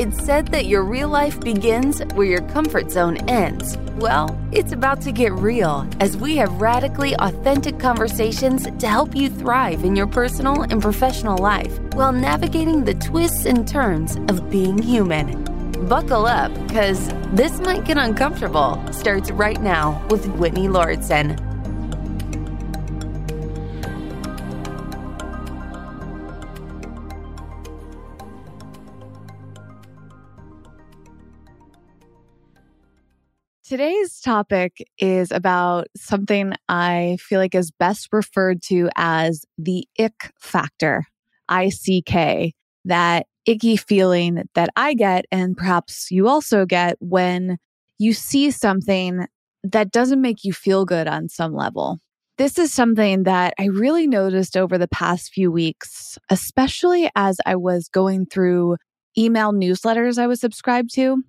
It's said that your real life begins where your comfort zone ends. Well, it's about to get real as we have radically authentic conversations to help you thrive in your personal and professional life while navigating the twists and turns of being human. Buckle up, because this might get uncomfortable. Starts right now with Whitney Lauritsen. Today's topic is about something I feel like is best referred to as the ick factor, I C K, that icky feeling that I get, and perhaps you also get when you see something that doesn't make you feel good on some level. This is something that I really noticed over the past few weeks, especially as I was going through email newsletters I was subscribed to.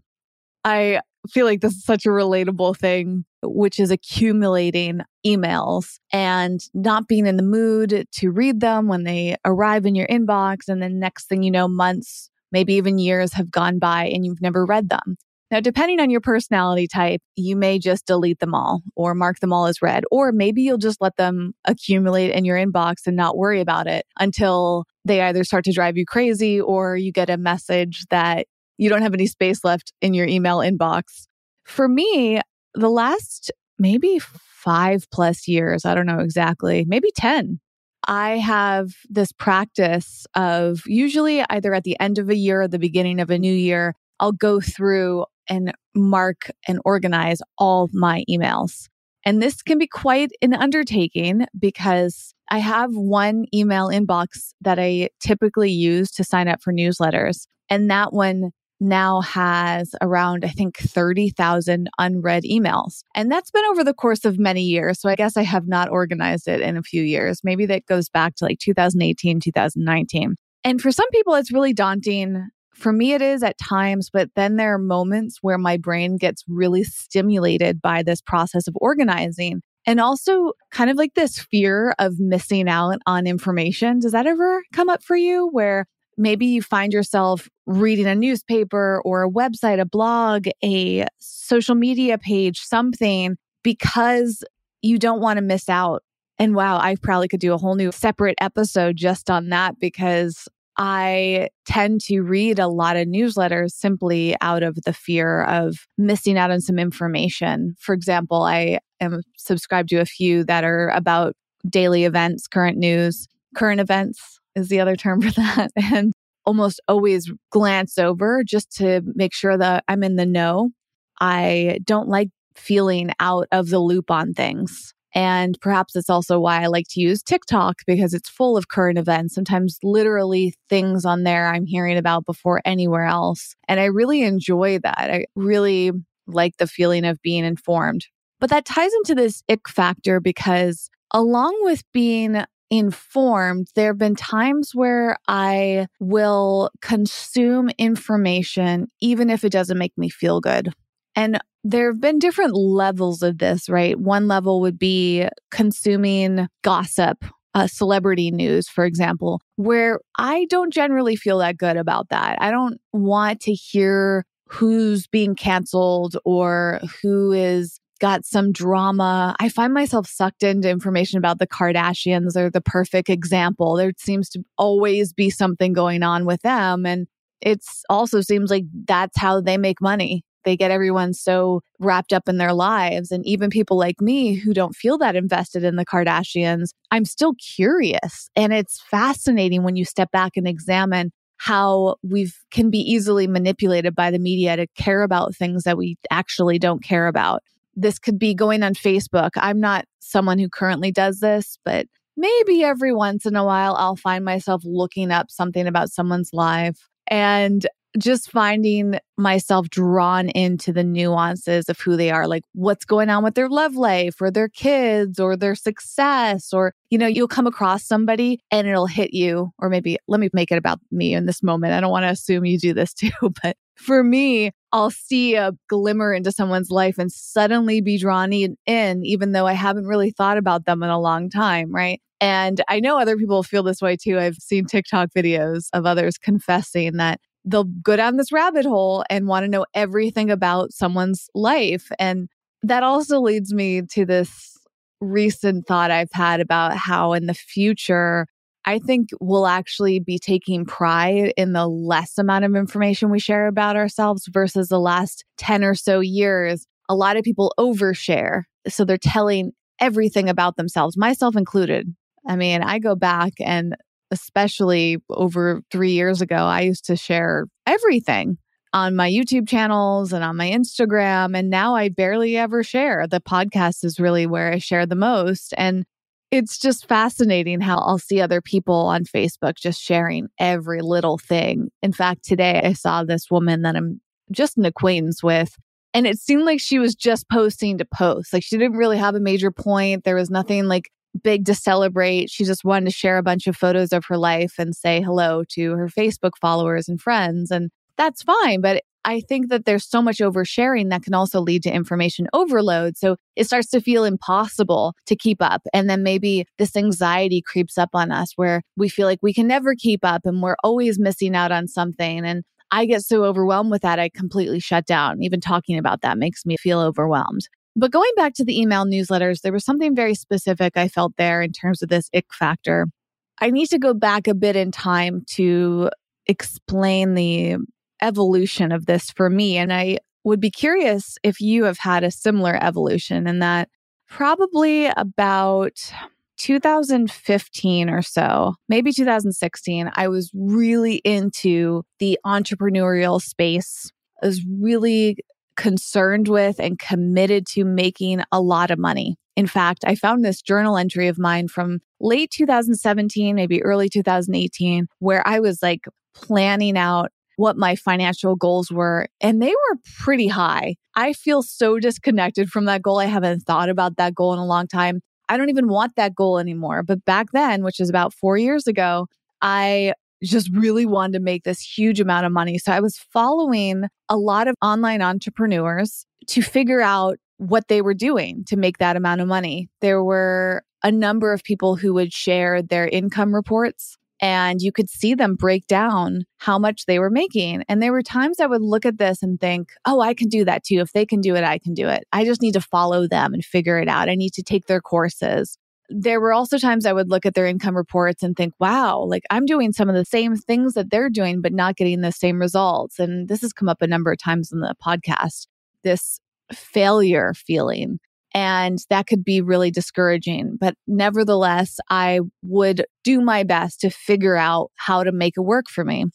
I feel like this is such a relatable thing, which is accumulating emails and not being in the mood to read them when they arrive in your inbox. And then next thing you know, months, maybe even years have gone by and you've never read them. Now, depending on your personality type, you may just delete them all or mark them all as read, or maybe you'll just let them accumulate in your inbox and not worry about it until they either start to drive you crazy or you get a message that you don't have any space left in your email inbox. For me, the last maybe five plus years, I don't know exactly, maybe 10, I have this practice of usually either at the end of a year or the beginning of a new year, I'll go through and mark and organize all my emails. And this can be quite an undertaking because I have one email inbox that I typically use to sign up for newsletters. And that one now has around, I think, 30,000 unread emails. And that's been over the course of many years. So I guess I have not organized it in a few years. Maybe that goes back to like 2018, 2019. And for some people, it's really daunting. For me, it is at times, but then there are moments where my brain gets really stimulated by this process of organizing. And also, kind of like this fear of missing out on information. Does that ever come up for you where maybe you find yourself reading a newspaper or a website, a blog, a social media page, something because you don't want to miss out. And wow, I probably could do a whole new separate episode just on that because I tend to read a lot of newsletters simply out of the fear of missing out on some information. For example, I am subscribed to a few that are about daily events, current news, current events is the other term for that. And almost always glance over just to make sure that I'm in the know. I don't like feeling out of the loop on things. And perhaps it's also why I like to use TikTok because it's full of current events, sometimes literally things on there I'm hearing about before anywhere else. And I really enjoy that. I really like the feeling of being informed. But that ties into this ick factor because along with being informed, there have been times where I will consume information, even if it doesn't make me feel good. And there have been different levels of this, right? One level would be consuming gossip, uh, celebrity news, for example, where I don't generally feel that good about that. I don't want to hear who's being canceled or who is got some drama. I find myself sucked into information about the Kardashians. They're the perfect example. There seems to always be something going on with them. And it also seems like that's how they make money. They get everyone so wrapped up in their lives. And even people like me who don't feel that invested in the Kardashians, I'm still curious. And it's fascinating when you step back and examine how we can be easily manipulated by the media to care about things that we actually don't care about this could be going on Facebook. I'm not someone who currently does this, but maybe every once in a while I'll find myself looking up something about someone's life and just finding myself drawn into the nuances of who they are, like what's going on with their love life or their kids or their success. Or, you know, you'll come across somebody and it'll hit you. Or maybe let me make it about me in this moment. I don't want to assume you do this too, but for me, I'll see a glimmer into someone's life and suddenly be drawn in, even though I haven't really thought about them in a long time, right? And I know other people feel this way too. I've seen TikTok videos of others confessing that they'll go down this rabbit hole and want to know everything about someone's life. And that also leads me to this recent thought I've had about how in the future, I think we'll actually be taking pride in the less amount of information we share about ourselves versus the last 10 or so years. A lot of people overshare. So they're telling everything about themselves, myself included. I mean, I go back and especially over three years ago, I used to share everything on my YouTube channels and on my Instagram. And now I barely ever share. The podcast is really where I share the most. And it's just fascinating how I'll see other people on Facebook just sharing every little thing. In fact, today I saw this woman that I'm just an acquaintance with. And it seemed like she was just posting to post. Like she didn't really have a major point. There was nothing like big to celebrate. She just wanted to share a bunch of photos of her life and say hello to her Facebook followers and friends. And that's fine. But I think that there's so much oversharing that can also lead to information overload. So it starts to feel impossible to keep up. And then maybe this anxiety creeps up on us where we feel like we can never keep up and we're always missing out on something. And I get so overwhelmed with that, I completely shut down. Even talking about that makes me feel overwhelmed. But going back to the email newsletters, there was something very specific I felt there in terms of this ick factor. I need to go back a bit in time to explain the evolution of this for me. And I would be curious if you have had a similar evolution and that probably about 2015 or so, maybe 2016, I was really into the entrepreneurial space. I was really concerned with and committed to making a lot of money. In fact, I found this journal entry of mine from late 2017, maybe early 2018, where I was like planning out what my financial goals were, and they were pretty high. I feel so disconnected from that goal. I haven't thought about that goal in a long time. I don't even want that goal anymore. But back then, which is about four years ago, I just really wanted to make this huge amount of money. So I was following a lot of online entrepreneurs to figure out what they were doing to make that amount of money. There were a number of people who would share their income reports and you could see them break down how much they were making. And there were times I would look at this and think, oh, I can do that too. If they can do it, I can do it. I just need to follow them and figure it out. I need to take their courses. There were also times I would look at their income reports and think, wow, like I'm doing some of the same things that they're doing, but not getting the same results. And this has come up a number of times in the podcast this failure feeling and that could be really discouraging. But nevertheless, I would do my best to figure out how to make it work for me.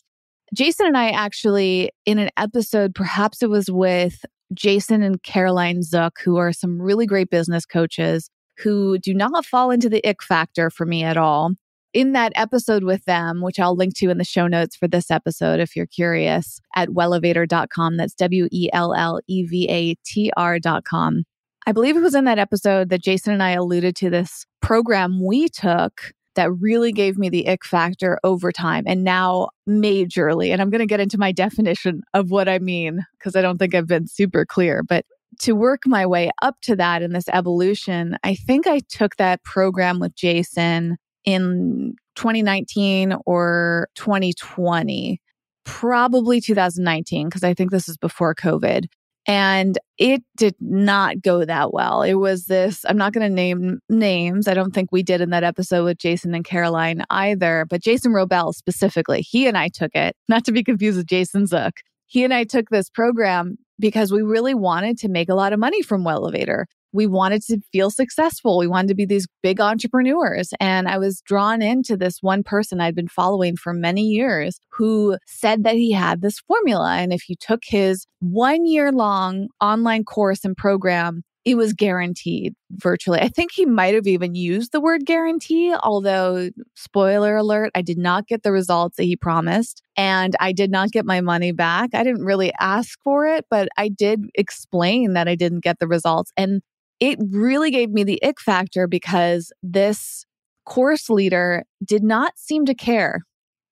Jason and I actually, in an episode, perhaps it was with Jason and Caroline Zook, who are some really great business coaches who do not fall into the ick factor for me at all. In that episode with them, which I'll link to in the show notes for this episode if you're curious, at wellevatr.com. That's W E L L E V A T R.com. I believe it was in that episode that Jason and I alluded to this program we took that really gave me the ick factor over time and now majorly. And I'm going to get into my definition of what I mean because I don't think I've been super clear. But to work my way up to that in this evolution, I think I took that program with Jason in 2019 or 2020, probably 2019, because I think this is before COVID. And it did not go that well. It was this, I'm not going to name names. I don't think we did in that episode with Jason and Caroline either, but Jason Wrobel specifically, he and I took it, not to be confused with Jason Zook. He and I took this program because we really wanted to make a lot of money from Wellevatr we wanted to feel successful. We wanted to be these big entrepreneurs. And I was drawn into this one person I'd been following for many years who said that he had this formula. And if you took his one year long online course and program, it was guaranteed virtually. I think he might have even used the word guarantee, although, spoiler alert, I did not get the results that he promised and I did not get my money back. I didn't really ask for it, but I did explain that I didn't get the results. And it really gave me the ick factor because this course leader did not seem to care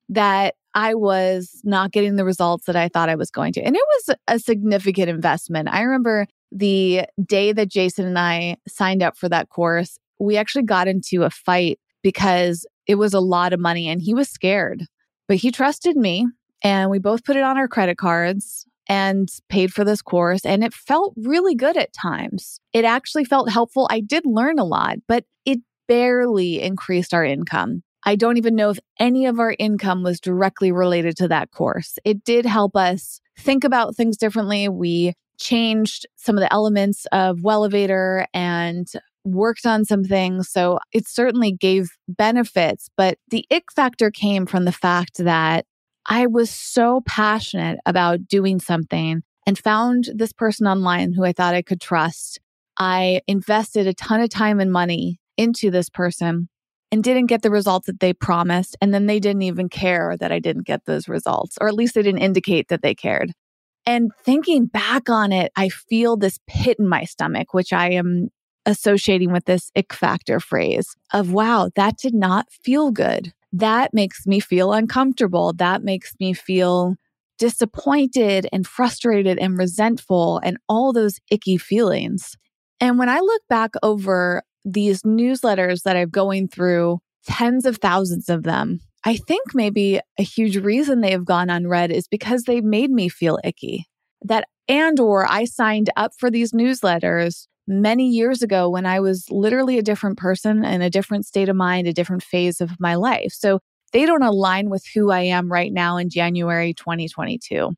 that I was not getting the results that I thought I was going to. And it was a significant investment. I remember the day that Jason and I signed up for that course, we actually got into a fight because it was a lot of money and he was scared. But he trusted me and we both put it on our credit cards and paid for this course. And it felt really good at times. It actually felt helpful. I did learn a lot, but it barely increased our income. I don't even know if any of our income was directly related to that course. It did help us think about things differently. We changed some of the elements of Wellevatr and worked on some things. So it certainly gave benefits, but the ick factor came from the fact that I was so passionate about doing something and found this person online who I thought I could trust. I invested a ton of time and money into this person and didn't get the results that they promised. And then they didn't even care that I didn't get those results, or at least they didn't indicate that they cared. And thinking back on it, I feel this pit in my stomach, which I am associating with this ick factor phrase of, wow, that did not feel good that makes me feel uncomfortable. That makes me feel disappointed and frustrated and resentful and all those icky feelings. And when I look back over these newsletters that I'm going through, tens of thousands of them, I think maybe a huge reason they have gone unread is because they've made me feel icky. That and or I signed up for these newsletters many years ago when I was literally a different person in a different state of mind, a different phase of my life. So they don't align with who I am right now in January 2022.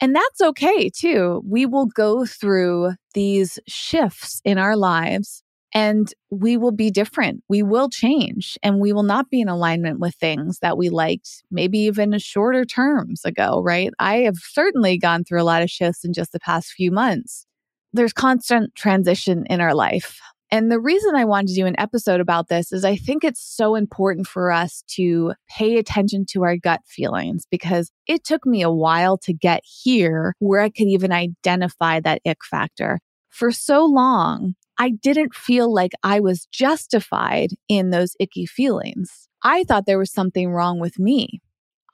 And that's okay too. We will go through these shifts in our lives and we will be different. We will change and we will not be in alignment with things that we liked maybe even shorter terms ago, right? I have certainly gone through a lot of shifts in just the past few months there's constant transition in our life. And the reason I wanted to do an episode about this is I think it's so important for us to pay attention to our gut feelings because it took me a while to get here where I could even identify that ick factor. For so long, I didn't feel like I was justified in those icky feelings. I thought there was something wrong with me.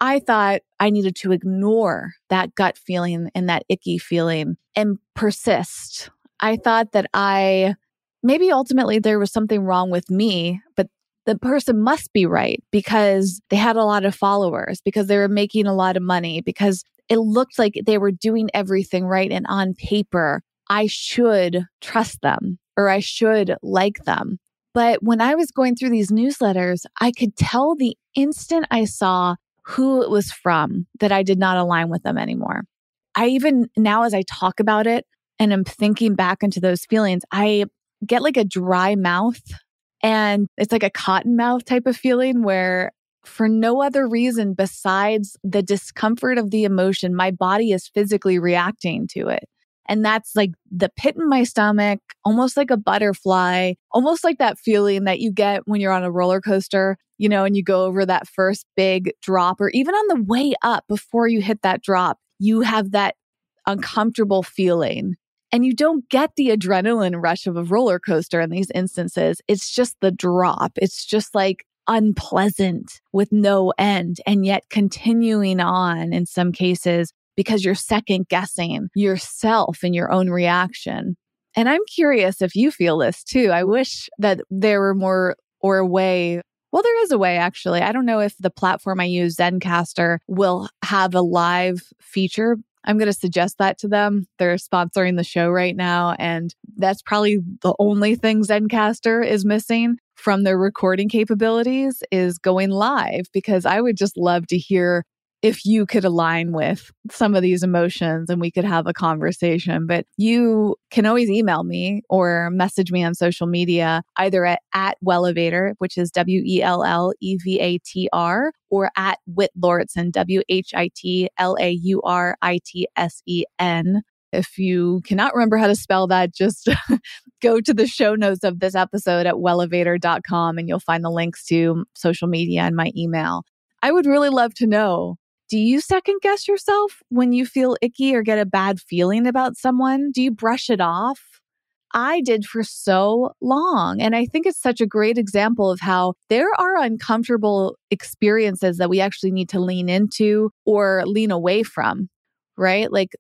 I thought I needed to ignore that gut feeling and that icky feeling and persist. I thought that I maybe ultimately there was something wrong with me, but the person must be right because they had a lot of followers, because they were making a lot of money, because it looked like they were doing everything right. And on paper, I should trust them or I should like them. But when I was going through these newsletters, I could tell the instant I saw who it was from that I did not align with them anymore. I even now, as I talk about it and I'm thinking back into those feelings, I get like a dry mouth and it's like a cotton mouth type of feeling where for no other reason besides the discomfort of the emotion, my body is physically reacting to it. And that's like the pit in my stomach, almost like a butterfly, almost like that feeling that you get when you're on a roller coaster, you know, and you go over that first big drop, or even on the way up before you hit that drop, you have that uncomfortable feeling. And you don't get the adrenaline rush of a roller coaster in these instances. It's just the drop. It's just like unpleasant with no end and yet continuing on in some cases because you're second guessing yourself and your own reaction. And I'm curious if you feel this too. I wish that there were more or a way. Well, there is a way actually. I don't know if the platform I use, Zencastr, will have a live feature. I'm going to suggest that to them. They're sponsoring the show right now. And that's probably the only thing Zencastr is missing from their recording capabilities is going live because I would just love to hear if you could align with some of these emotions and we could have a conversation. But you can always email me or message me on social media, either at, at Wellevatr, which is W E L L E V A T R, or at Whit Lauritsen, W H I T L A U R I T S E N. If you cannot remember how to spell that, just go to the show notes of this episode at wellevatr.com and you'll find the links to social media and my email. I would really love to know do you second guess yourself when you feel icky or get a bad feeling about someone? Do you brush it off? I did for so long. And I think it's such a great example of how there are uncomfortable experiences that we actually need to lean into or lean away from, right? Like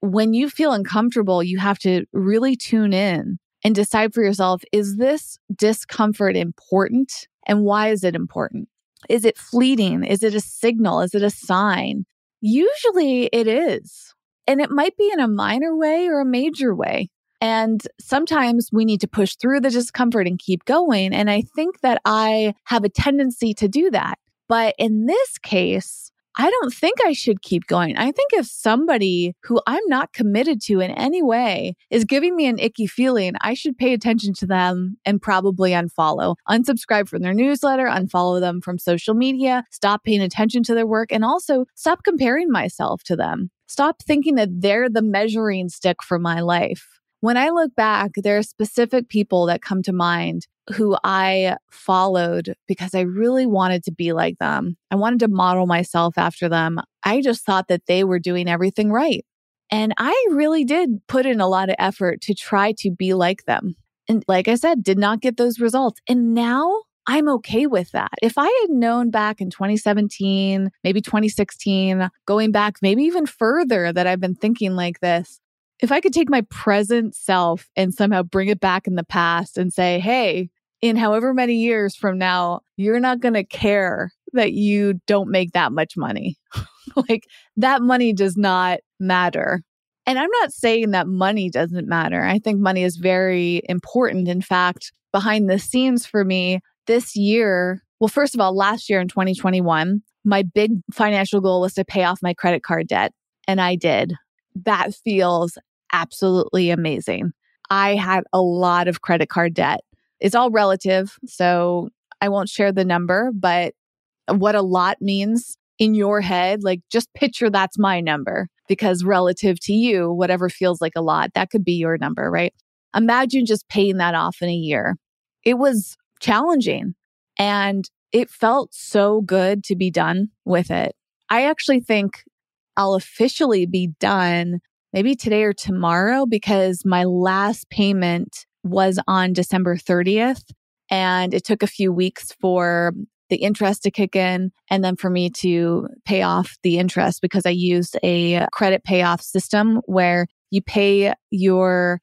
when you feel uncomfortable, you have to really tune in and decide for yourself is this discomfort important? And why is it important? Is it fleeting? Is it a signal? Is it a sign? Usually it is. And it might be in a minor way or a major way. And sometimes we need to push through the discomfort and keep going. And I think that I have a tendency to do that. But in this case, I don't think I should keep going. I think if somebody who I'm not committed to in any way is giving me an icky feeling, I should pay attention to them and probably unfollow. Unsubscribe from their newsletter, unfollow them from social media, stop paying attention to their work, and also stop comparing myself to them. Stop thinking that they're the measuring stick for my life. When I look back, there are specific people that come to mind who I followed because I really wanted to be like them. I wanted to model myself after them. I just thought that they were doing everything right. And I really did put in a lot of effort to try to be like them. And like I said, did not get those results. And now I'm okay with that. If I had known back in 2017, maybe 2016, going back maybe even further that I've been thinking like this, if I could take my present self and somehow bring it back in the past and say, hey, in however many years from now, you're not going to care that you don't make that much money. like that money does not matter. And I'm not saying that money doesn't matter. I think money is very important. In fact, behind the scenes for me this year, well, first of all, last year in 2021, my big financial goal was to pay off my credit card debt. And I did. That feels absolutely amazing. I had a lot of credit card debt. It's all relative. So I won't share the number, but what a lot means in your head, like just picture that's my number because relative to you, whatever feels like a lot, that could be your number, right? Imagine just paying that off in a year. It was challenging and it felt so good to be done with it. I actually think I'll officially be done maybe today or tomorrow because my last payment was on December 30th. And it took a few weeks for the interest to kick in and then for me to pay off the interest because I used a credit payoff system where you pay your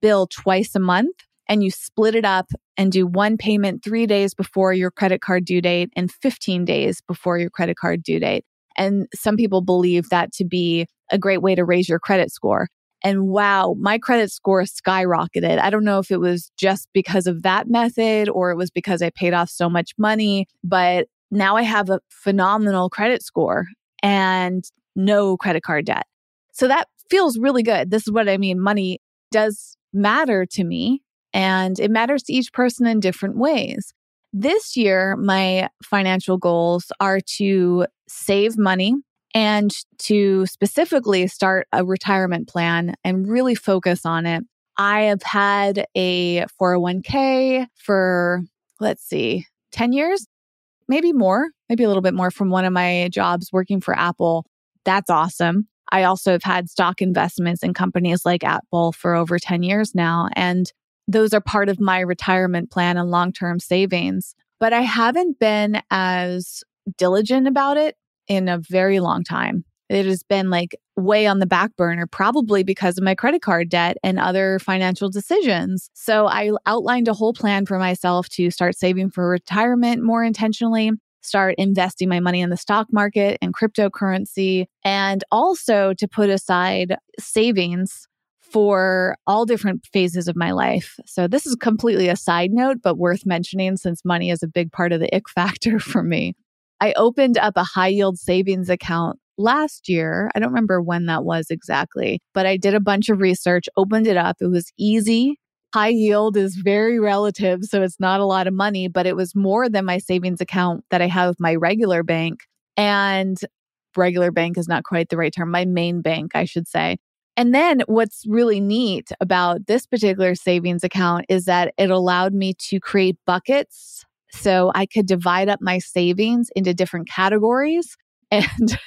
bill twice a month and you split it up and do one payment three days before your credit card due date and 15 days before your credit card due date. And some people believe that to be a great way to raise your credit score. And wow, my credit score skyrocketed. I don't know if it was just because of that method or it was because I paid off so much money, but now I have a phenomenal credit score and no credit card debt. So that feels really good. This is what I mean. Money does matter to me and it matters to each person in different ways. This year, my financial goals are to save money and to specifically start a retirement plan and really focus on it. I have had a 401k for, let's see, 10 years, maybe more, maybe a little bit more from one of my jobs working for Apple. That's awesome. I also have had stock investments in companies like Apple for over 10 years now. And those are part of my retirement plan and long term savings. But I haven't been as diligent about it in a very long time. It has been like way on the back burner, probably because of my credit card debt and other financial decisions. So I outlined a whole plan for myself to start saving for retirement more intentionally, start investing my money in the stock market and cryptocurrency, and also to put aside savings for all different phases of my life. So this is completely a side note, but worth mentioning since money is a big part of the ick factor for me. I opened up a high yield savings account last year. I don't remember when that was exactly, but I did a bunch of research, opened it up. It was easy. High yield is very relative, so it's not a lot of money, but it was more than my savings account that I have with my regular bank. And regular bank is not quite the right term, my main bank, I should say. And then what's really neat about this particular savings account is that it allowed me to create buckets so I could divide up my savings into different categories. And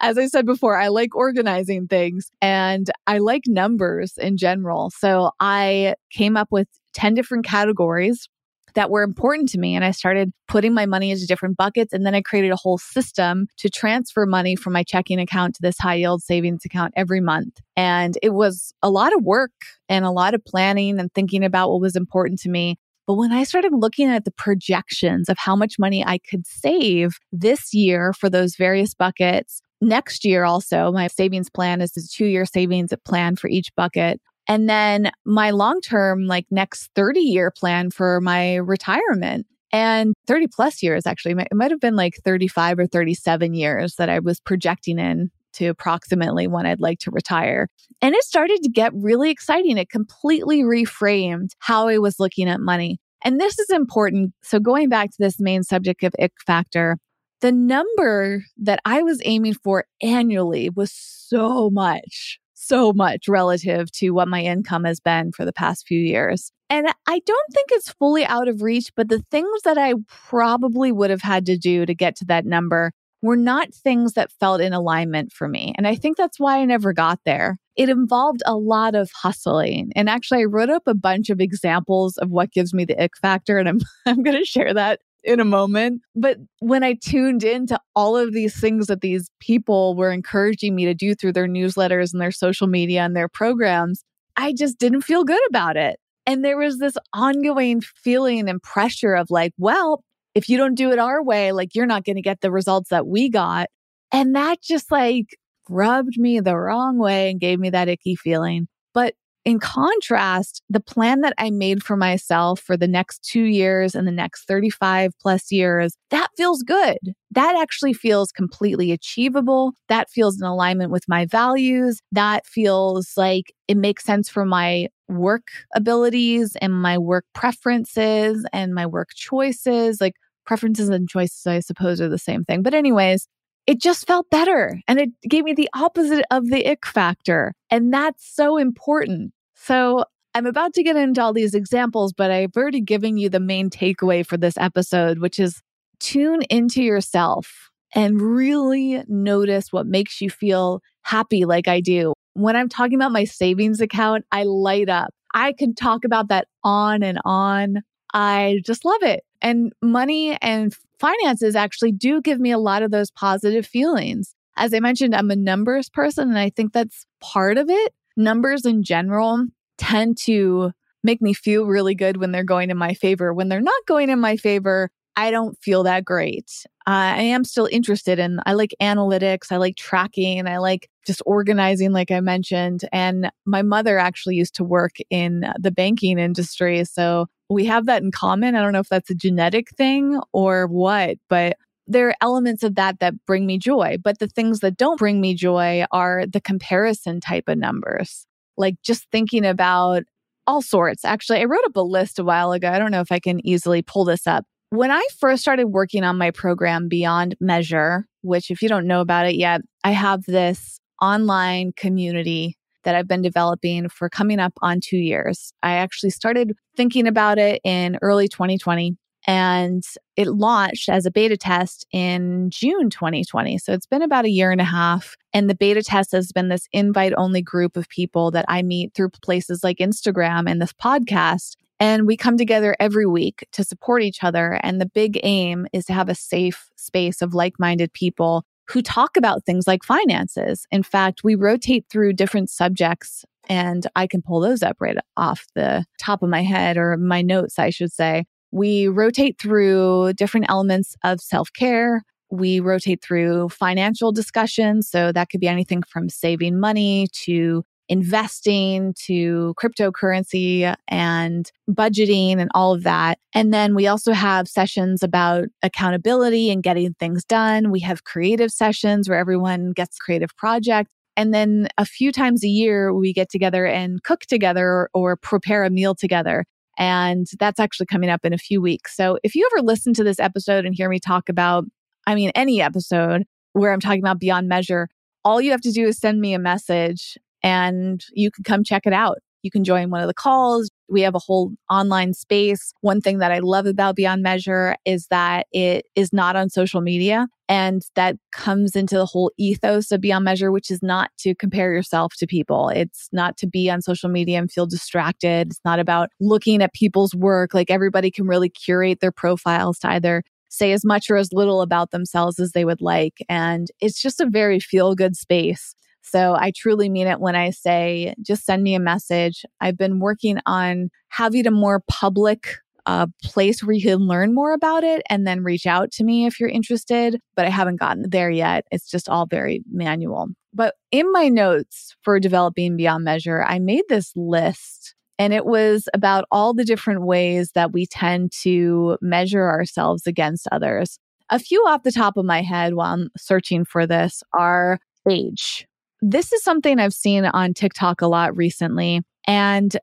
as I said before, I like organizing things and I like numbers in general. So I came up with 10 different categories that were important to me. And I started putting my money into different buckets. And then I created a whole system to transfer money from my checking account to this high yield savings account every month. And it was a lot of work and a lot of planning and thinking about what was important to me. But when I started looking at the projections of how much money I could save this year for those various buckets, next year also, my savings plan is a two year savings plan for each bucket. And then my long term, like next 30 year plan for my retirement and 30 plus years, actually, it might have been like 35 or 37 years that I was projecting in to approximately when I'd like to retire. And it started to get really exciting. It completely reframed how I was looking at money. And this is important. So, going back to this main subject of ick factor, the number that I was aiming for annually was so much, so much relative to what my income has been for the past few years. And I don't think it's fully out of reach, but the things that I probably would have had to do to get to that number were not things that felt in alignment for me. And I think that's why I never got there. It involved a lot of hustling. And actually, I wrote up a bunch of examples of what gives me the ick factor, and I'm, I'm going to share that in a moment. But when I tuned into all of these things that these people were encouraging me to do through their newsletters and their social media and their programs, I just didn't feel good about it. And there was this ongoing feeling and pressure of like, well, if you don't do it our way, like you're not going to get the results that we got. And that just like rubbed me the wrong way and gave me that icky feeling. But in contrast, the plan that I made for myself for the next two years and the next 35 plus years, that feels good. That actually feels completely achievable. That feels in alignment with my values. That feels like it makes sense for my work abilities and my work preferences and my work choices. Like preferences and choices, I suppose, are the same thing. But, anyways, it just felt better and it gave me the opposite of the ick factor. And that's so important. So, I'm about to get into all these examples, but I've already given you the main takeaway for this episode, which is tune into yourself and really notice what makes you feel happy, like I do. When I'm talking about my savings account, I light up. I could talk about that on and on. I just love it. And money and finances actually do give me a lot of those positive feelings. As I mentioned, I'm a numbers person, and I think that's part of it. Numbers in general tend to make me feel really good when they're going in my favor. When they're not going in my favor, I don't feel that great. Uh, I am still interested in, I like analytics, I like tracking, I like just organizing, like I mentioned. And my mother actually used to work in the banking industry. So we have that in common. I don't know if that's a genetic thing or what, but there are elements of that that bring me joy. But the things that don't bring me joy are the comparison type of numbers, like just thinking about all sorts. Actually, I wrote up a list a while ago. I don't know if I can easily pull this up. When I first started working on my program Beyond Measure, which, if you don't know about it yet, I have this online community that I've been developing for coming up on two years. I actually started thinking about it in early 2020 and it launched as a beta test in June 2020. So it's been about a year and a half. And the beta test has been this invite only group of people that I meet through places like Instagram and this podcast. And we come together every week to support each other. And the big aim is to have a safe space of like minded people who talk about things like finances. In fact, we rotate through different subjects and I can pull those up right off the top of my head or my notes, I should say. We rotate through different elements of self care. We rotate through financial discussions. So that could be anything from saving money to investing to cryptocurrency and budgeting and all of that. And then we also have sessions about accountability and getting things done. We have creative sessions where everyone gets creative projects. And then a few times a year, we get together and cook together or, prepare a meal together. And that's actually coming up in a few weeks. So if you ever listen to this episode and hear me talk about, I mean, any episode where I'm talking about beyond measure, all you have to do is send me a message and you can come check it out. You can join one of the calls. We have a whole online space. One thing that I love about Beyond Measure is that it is not on social media. And that comes into the whole ethos of Beyond Measure, which is not to compare yourself to people. It's not to be on social media and feel distracted. It's not about looking at people's work. Like everybody can really curate their profiles to either say as much or as little about themselves as they would like. And it's just a very feel good space. So I truly mean it when I say just send me a message. I've been working on having a more public a place where you can learn more about it and then reach out to me if you're interested. But I haven't gotten there yet. It's just all very manual. But in my notes for developing beyond measure, I made this list and it was about all the different ways that we tend to measure ourselves against others. A few off the top of my head while I'm searching for this are age. This is something I've seen on TikTok a lot recently. And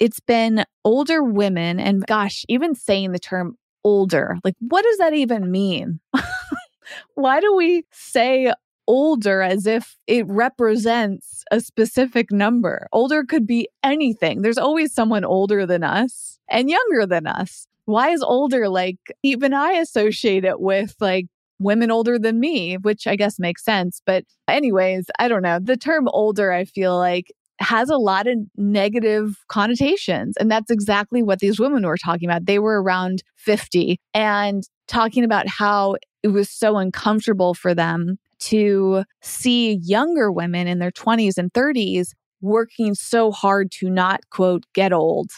it's been older women. And gosh, even saying the term older, like, what does that even mean? Why do we say older as if it represents a specific number? Older could be anything. There's always someone older than us and younger than us. Why is older like even I associate it with like women older than me, which I guess makes sense. But, anyways, I don't know. The term older, I feel like, has a lot of negative connotations. And that's exactly what these women were talking about. They were around 50 and talking about how it was so uncomfortable for them to see younger women in their 20s and 30s working so hard to not, quote, get old.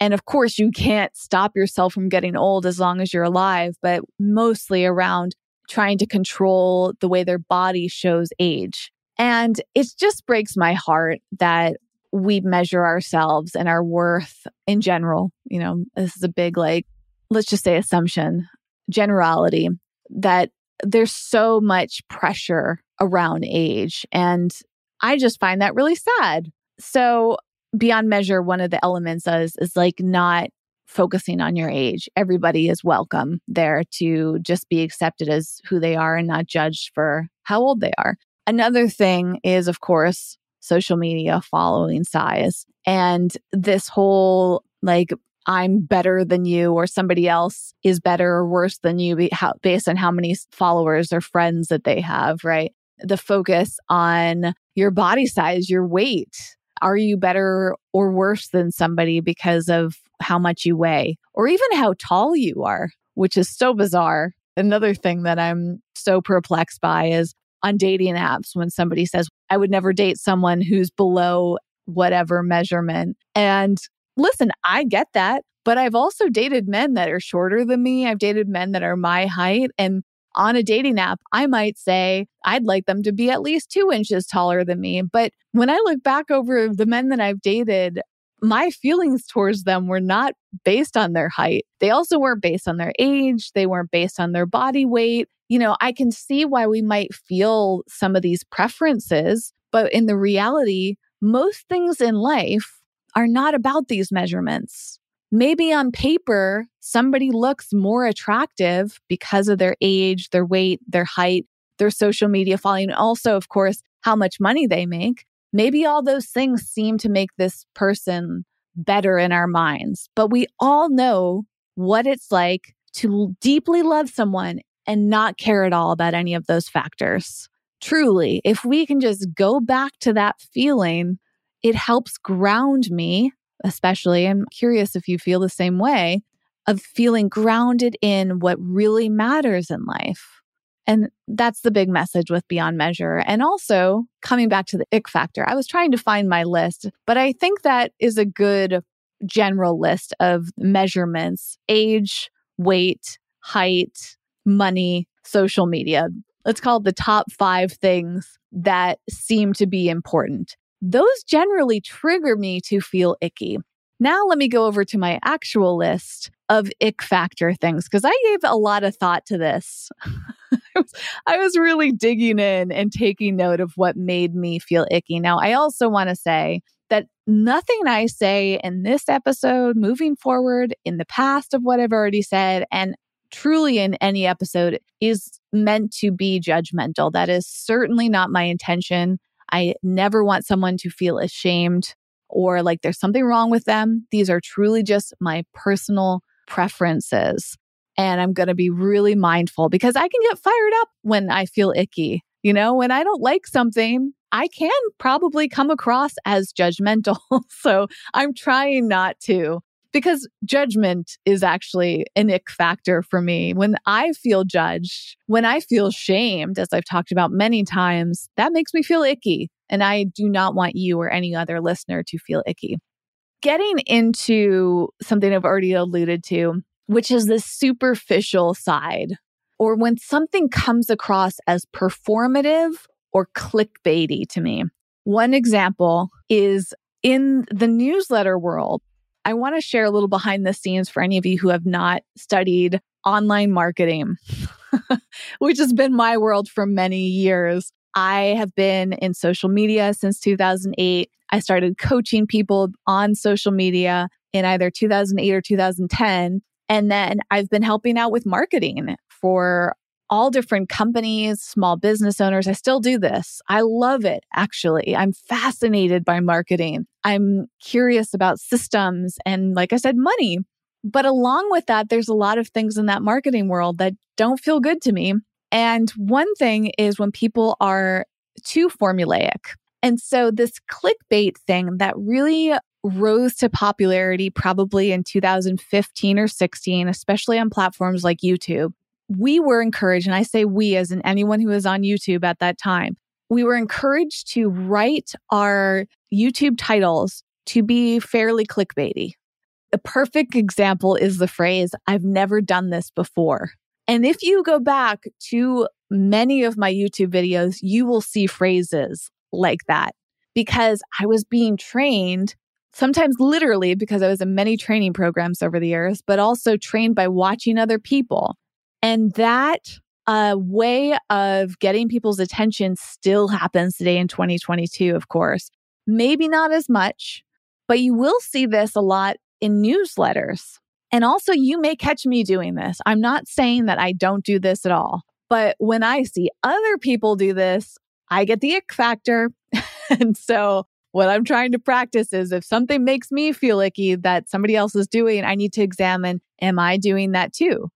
And of course, you can't stop yourself from getting old as long as you're alive, but mostly around trying to control the way their body shows age. And it just breaks my heart that we measure ourselves and our worth in general. You know, this is a big, like, let's just say assumption, generality that there's so much pressure around age. And I just find that really sad. So, beyond measure, one of the elements is, is like not focusing on your age. Everybody is welcome there to just be accepted as who they are and not judged for how old they are. Another thing is, of course, social media following size and this whole like, I'm better than you, or somebody else is better or worse than you based on how many followers or friends that they have, right? The focus on your body size, your weight, are you better or worse than somebody because of how much you weigh or even how tall you are, which is so bizarre. Another thing that I'm so perplexed by is on dating apps when somebody says, I would never date someone who's below whatever measurement. And listen, I get that. But I've also dated men that are shorter than me. I've dated men that are my height. And on a dating app, I might say I'd like them to be at least two inches taller than me. But when I look back over the men that I've dated, my feelings towards them were not based on their height. They also weren't based on their age. They weren't based on their body weight. You know, I can see why we might feel some of these preferences, but in the reality, most things in life are not about these measurements. Maybe on paper, somebody looks more attractive because of their age, their weight, their height, their social media following, also, of course, how much money they make. Maybe all those things seem to make this person better in our minds, but we all know what it's like to deeply love someone and not care at all about any of those factors. Truly, if we can just go back to that feeling, it helps ground me especially, I'm curious if you feel the same way, of feeling grounded in what really matters in life. And that's the big message with Beyond Measure. And also coming back to the ick factor, I was trying to find my list, but I think that is a good general list of measurements age, weight, height, money, social media. Let's call it the top five things that seem to be important those generally trigger me to feel icky. Now, let me go over to my actual list of ick factor things because I gave a lot of thought to this. I was really digging in and taking note of what made me feel icky. Now, I also want to say that nothing I say in this episode, moving forward, in the past of what I've already said, and truly in any episode is meant to be judgmental. That is certainly not my intention. I never want someone to feel ashamed or like there's something wrong with them. These are truly just my personal preferences. And I'm going to be really mindful because I can get fired up when I feel icky. You know, when I don't like something, I can probably come across as judgmental. so I'm trying not to because judgment is actually an ick factor for me. When I feel judged, when I feel shamed, as I've talked about many times, that makes me feel icky. And I do not want you or any other listener to feel icky. getting into something I've already alluded to, which is the superficial side, or when something comes across as performative or clickbaity to me. One example is in the newsletter world. I want to share a little behind the scenes for any of you who have not studied online marketing, which has been my world for many years. I have been in social media since 2008. I started coaching people on social media in either 2008 or 2010. And then I've been helping out with marketing for all different companies, small business owners. I still do this. I love it, actually. I'm fascinated by marketing. I'm curious about systems and, like I said, money. But along with that, there's a lot of things in that marketing world that don't feel good to me. And one thing is when people are too formulaic. And so this clickbait thing that really rose to popularity probably in 2015 or 16, especially on platforms like YouTube. We were encouraged, and I say we as in anyone who was on YouTube at that time, we were encouraged to write our YouTube titles to be fairly clickbaity. The perfect example is the phrase, I've never done this before. And if you go back to many of my YouTube videos, you will see phrases like that because I was being trained, sometimes literally because I was in many training programs over the years, but also trained by watching other people. And that uh, way of getting people's attention still happens today in 2022, of course. Maybe not as much, but you will see this a lot in newsletters. And also, you may catch me doing this. I'm not saying that I don't do this at all. But when I see other people do this, I get the ick factor. and so, what I'm trying to practice is if something makes me feel icky that somebody else is doing, I need to examine, am I doing that too?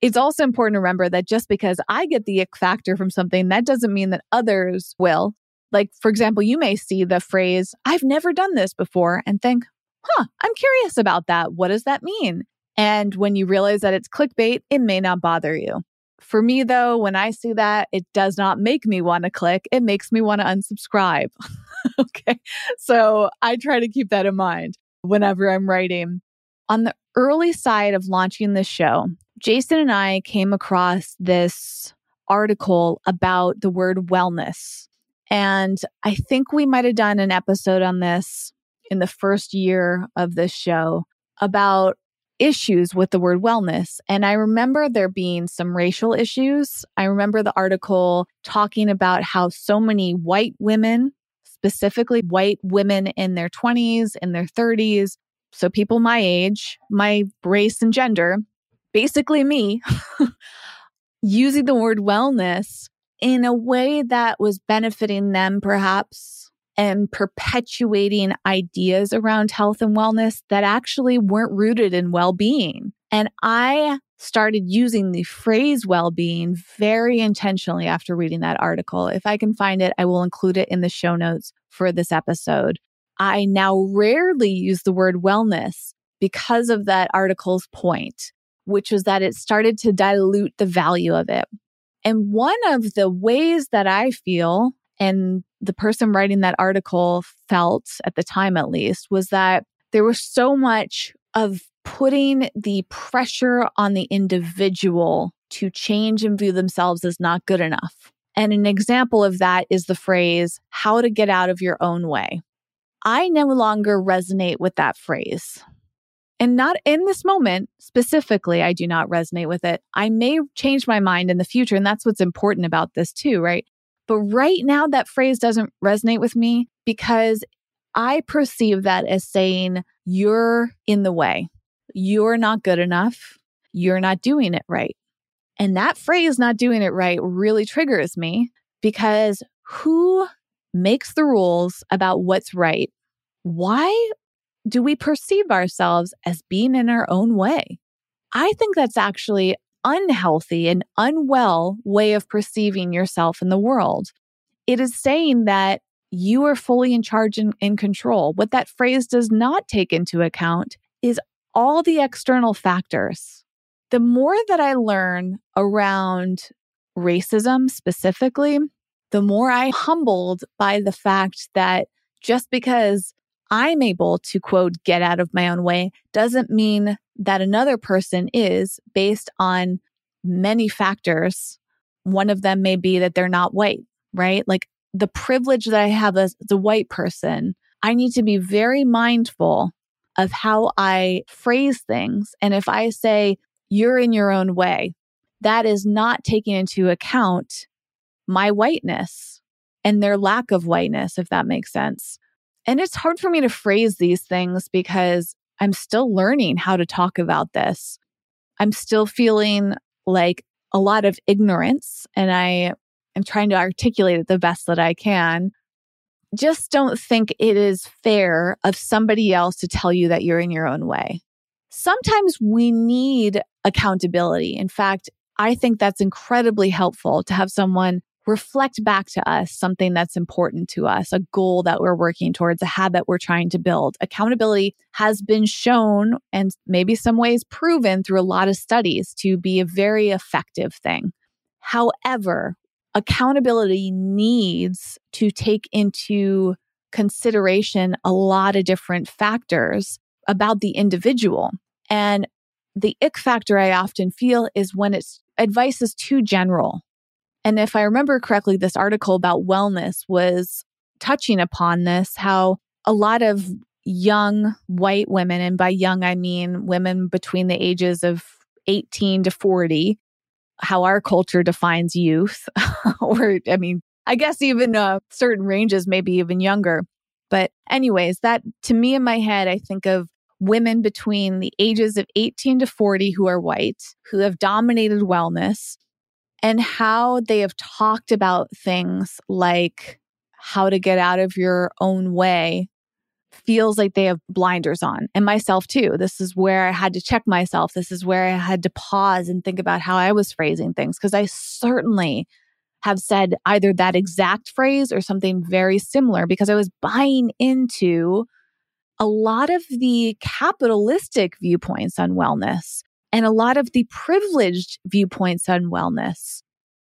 It's also important to remember that just because I get the ick factor from something, that doesn't mean that others will. Like, for example, you may see the phrase, I've never done this before, and think, huh, I'm curious about that. What does that mean? And when you realize that it's clickbait, it may not bother you. For me, though, when I see that, it does not make me want to click. It makes me want to unsubscribe. okay. So I try to keep that in mind whenever I'm writing. On the early side of launching this show, Jason and I came across this article about the word wellness. And I think we might have done an episode on this in the first year of this show about issues with the word wellness. And I remember there being some racial issues. I remember the article talking about how so many white women, specifically white women in their 20s, in their 30s, so people my age, my race and gender, basically me, using the word wellness in a way that was benefiting them perhaps and perpetuating ideas around health and wellness that actually weren't rooted in well being. And I started using the phrase well being very intentionally after reading that article. If I can find it, I will include it in the show notes for this episode. I now rarely use the word wellness because of that article's point, which was that it started to dilute the value of it. And one of the ways that I feel and the person writing that article felt at the time at least was that there was so much of putting the pressure on the individual to change and view themselves as not good enough. And an example of that is the phrase, how to get out of your own way. I no longer resonate with that phrase. And not in this moment specifically, I do not resonate with it. I may change my mind in the future. And that's what's important about this, too, right? But right now, that phrase doesn't resonate with me because I perceive that as saying, you're in the way. You're not good enough. You're not doing it right. And that phrase, not doing it right, really triggers me because who makes the rules about what's right? Why do we perceive ourselves as being in our own way? I think that's actually unhealthy and unwell way of perceiving yourself in the world. It is saying that you are fully in charge and in control. What that phrase does not take into account is all the external factors. The more that I learn around racism specifically, the more I humbled by the fact that just because I'm able to quote, get out of my own way doesn't mean that another person is based on many factors. One of them may be that they're not white, right? Like the privilege that I have as the white person, I need to be very mindful of how I phrase things. And if I say, you're in your own way, that is not taking into account my whiteness and their lack of whiteness, if that makes sense. And it's hard for me to phrase these things because I'm still learning how to talk about this. I'm still feeling like a lot of ignorance and I am trying to articulate it the best that I can. Just don't think it is fair of somebody else to tell you that you're in your own way. Sometimes we need accountability. In fact, I think that's incredibly helpful to have someone reflect back to us something that's important to us, a goal that we're working towards, a habit we're trying to build. Accountability has been shown and maybe some ways proven through a lot of studies to be a very effective thing. However, accountability needs to take into consideration a lot of different factors about the individual. And the ick factor I often feel is when it's advice is too general and if I remember correctly, this article about wellness was touching upon this how a lot of young white women, and by young, I mean women between the ages of 18 to 40, how our culture defines youth, or I mean, I guess even uh, certain ranges, maybe even younger. But, anyways, that to me in my head, I think of women between the ages of 18 to 40 who are white, who have dominated wellness, and how they have talked about things like how to get out of your own way feels like they have blinders on and myself too. This is where I had to check myself. This is where I had to pause and think about how I was phrasing things because I certainly have said either that exact phrase or something very similar because I was buying into a lot of the capitalistic viewpoints on wellness and a lot of the privileged viewpoints on wellness.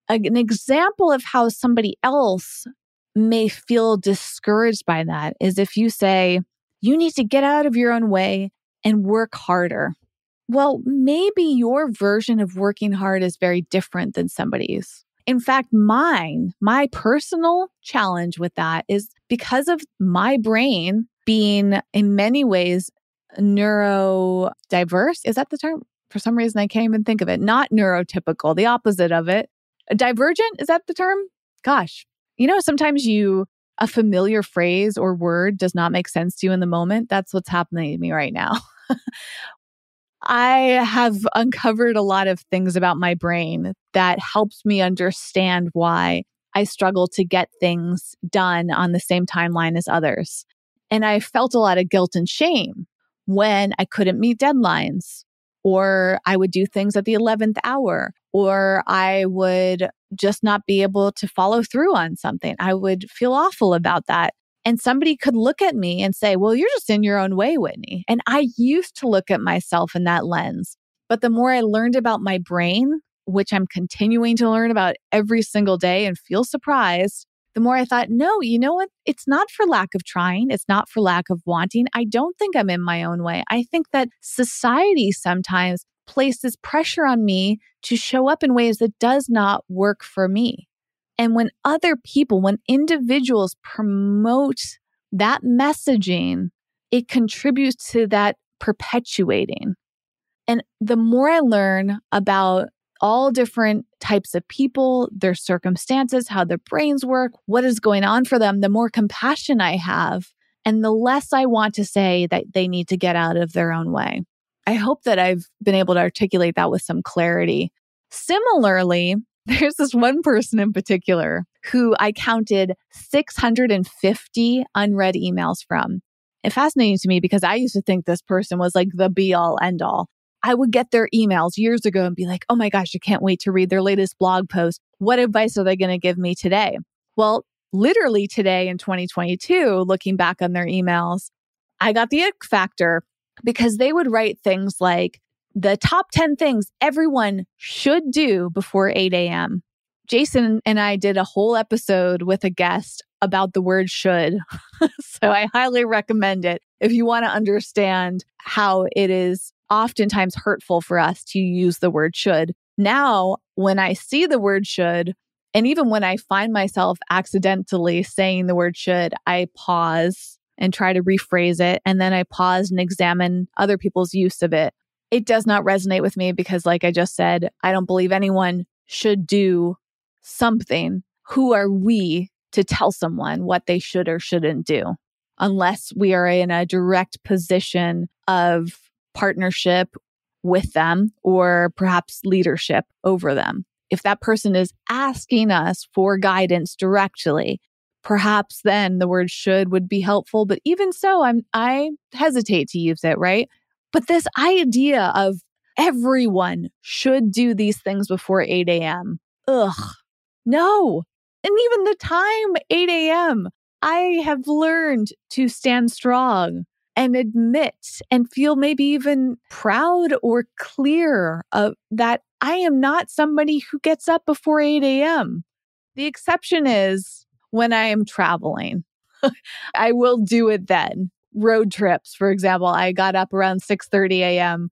An example of how somebody else may feel discouraged by that is if you say, you need to get out of your own way and work harder. Well, maybe your version of working hard is very different than somebody's. In fact, mine, my personal challenge with that is because of my brain being in many ways neurodiverse. Is that the term? For some reason, I can't even think of it. Not neurotypical, the opposite of it. Divergent, is that the term? Gosh, you know, sometimes you, a familiar phrase or word does not make sense to you in the moment. That's what's happening to me right now. I have uncovered a lot of things about my brain that helps me understand why I struggle to get things done on the same timeline as others. And I felt a lot of guilt and shame when I couldn't meet deadlines or I would do things at the 11th hour, or I would just not be able to follow through on something. I would feel awful about that. And somebody could look at me and say, Well, you're just in your own way, Whitney. And I used to look at myself in that lens. But the more I learned about my brain, which I'm continuing to learn about every single day and feel surprised, the more I thought, no, you know what? It's not for lack of trying. It's not for lack of wanting. I don't think I'm in my own way. I think that society sometimes places pressure on me to show up in ways that does not work for me. And when other people, when individuals promote that messaging, it contributes to that perpetuating. And the more I learn about all different types of people, their circumstances, how their brains work, what is going on for them, the more compassion I have, and the less I want to say that they need to get out of their own way. I hope that I've been able to articulate that with some clarity. Similarly, there's this one person in particular who I counted 650 unread emails from. It's fascinating to me because I used to think this person was like the be all end all. I would get their emails years ago and be like, oh my gosh, I can't wait to read their latest blog post. What advice are they going to give me today? Well, literally today in 2022, looking back on their emails, I got the ick factor because they would write things like the top 10 things everyone should do before 8 a.m. Jason and I did a whole episode with a guest about the word should. so I highly recommend it if you want to understand how it is oftentimes hurtful for us to use the word should. Now, when I see the word should, and even when I find myself accidentally saying the word should, I pause and try to rephrase it. And then I pause and examine other people's use of it. It does not resonate with me because, like I just said, I don't believe anyone should do something. Who are we to tell someone what they should or shouldn't do? Unless we are in a direct position of partnership with them or perhaps leadership over them. If that person is asking us for guidance directly, perhaps then the word should would be helpful. But even so, I'm, I hesitate to use it, right? But this idea of everyone should do these things before 8 a.m. Ugh, no. And even the time, 8 a.m., I have learned to stand strong and admit and feel maybe even proud or clear of that I am not somebody who gets up before 8 a.m. The exception is when I am traveling. I will do it then. Road trips, for example, I got up around 6:30 a.m.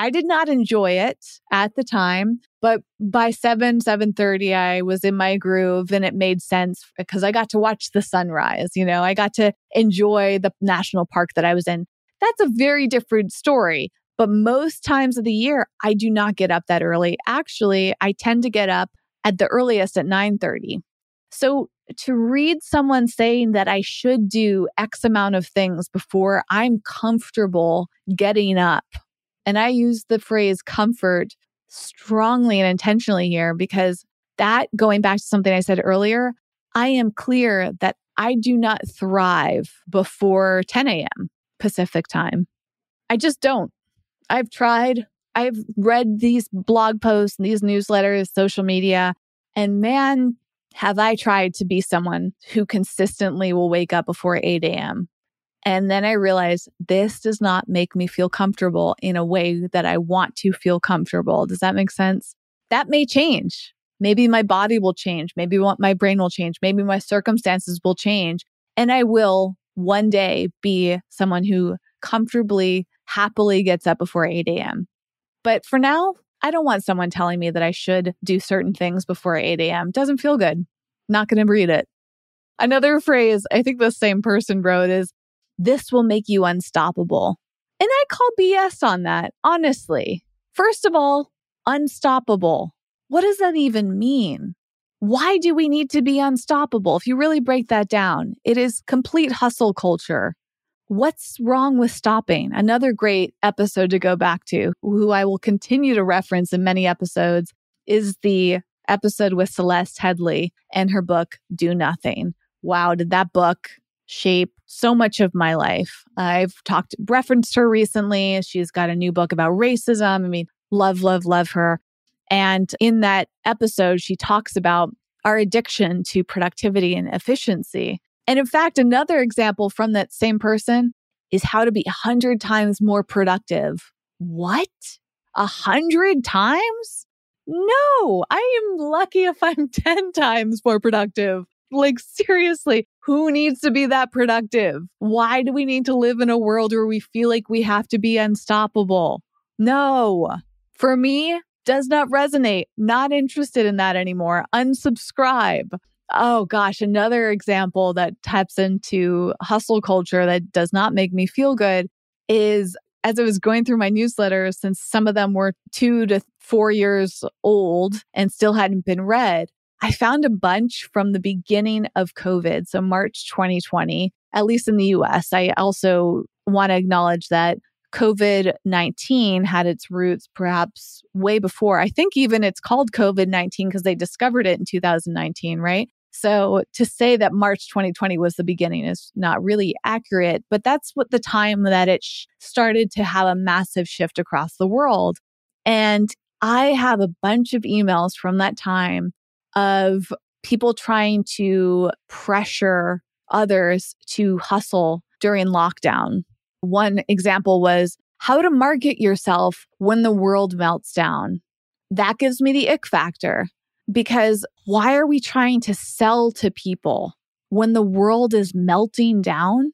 I did not enjoy it at the time, but by 7 7:30 I was in my groove and it made sense uh, because I got to watch the sunrise, you know. I got to enjoy the national park that I was in. That's a very different story. But most times of the year, I do not get up that early. Actually, I tend to get up at the earliest at 9:30. So to read someone saying that I should do X amount of things before I'm comfortable getting up. And I use the phrase comfort strongly and intentionally here because that, going back to something I said earlier, I am clear that I do not thrive before 10 a.m. Pacific time. I just don't. I've tried. I've read these blog posts, these newsletters, social media, and man, have I tried to be someone who consistently will wake up before 8 a.m. And then I realized this does not make me feel comfortable in a way that I want to feel comfortable. Does that make sense? That may change. Maybe my body will change. Maybe my brain will change. Maybe my circumstances will change. And I will one day be someone who comfortably, happily gets up before 8 a.m. But for now, I don't want someone telling me that I should do certain things before 8 a.m. Doesn't feel good. Not going to read it. Another phrase I think the same person wrote is, this will make you unstoppable. And I call BS on that, honestly. First of all, unstoppable. What does that even mean? Why do we need to be unstoppable? If you really break that down, it is complete hustle culture. What's wrong with stopping? Another great episode to go back to, who I will continue to reference in many episodes, is the episode with Celeste Headlee and her book, Do Nothing. Wow, did that book shape so much of my life? I've talked, referenced her recently. She's got a new book about racism. I mean, love, love, love her. And in that episode, she talks about our addiction to productivity and efficiency. And in fact, another example from that same person is how to be a hundred times more productive. What? A hundred times? No, I am lucky if I'm 10 times more productive. Like, seriously, who needs to be that productive? Why do we need to live in a world where we feel like we have to be unstoppable? No. For me, does not resonate. Not interested in that anymore. Unsubscribe. Oh gosh, another example that taps into hustle culture that does not make me feel good is as I was going through my newsletters, since some of them were two to four years old and still hadn't been read, I found a bunch from the beginning of COVID. So March 2020, at least in the US. I also want to acknowledge that COVID 19 had its roots perhaps way before. I think even it's called COVID 19 because they discovered it in 2019, right? So to say that March 2020 was the beginning is not really accurate, but that's what the time that it sh- started to have a massive shift across the world. And I have a bunch of emails from that time of people trying to pressure others to hustle during lockdown. One example was how to market yourself when the world melts down. That gives me the ick factor because why are we trying to sell to people when the world is melting down,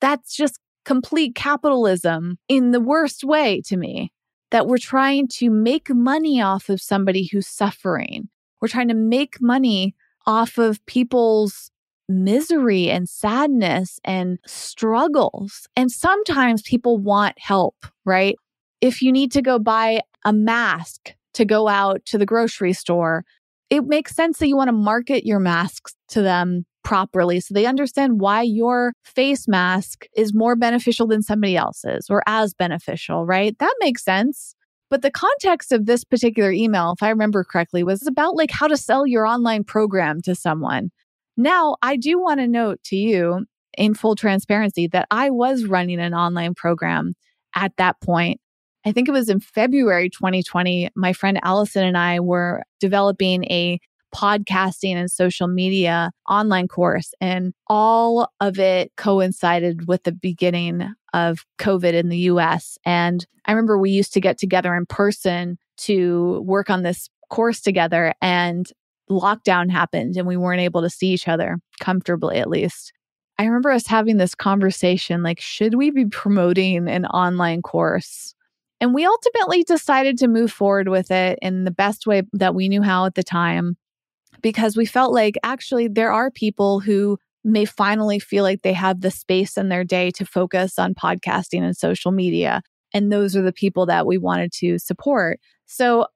that's just complete capitalism in the worst way to me. That we're trying to make money off of somebody who's suffering. We're trying to make money off of people's misery and sadness and struggles. And sometimes people want help, right? If you need to go buy a mask to go out to the grocery store, it makes sense that you want to market your masks to them properly so they understand why your face mask is more beneficial than somebody else's or as beneficial, right? That makes sense. But the context of this particular email, if I remember correctly, was about like how to sell your online program to someone. Now, I do want to note to you in full transparency that I was running an online program at that point. I think it was in February 2020. My friend Allison and I were developing a podcasting and social media online course, and all of it coincided with the beginning of COVID in the US. And I remember we used to get together in person to work on this course together, and lockdown happened, and we weren't able to see each other comfortably, at least. I remember us having this conversation like, should we be promoting an online course? And we ultimately decided to move forward with it in the best way that we knew how at the time because we felt like actually there are people who may finally feel like they have the space in their day to focus on podcasting and social media. And those are the people that we wanted to support. So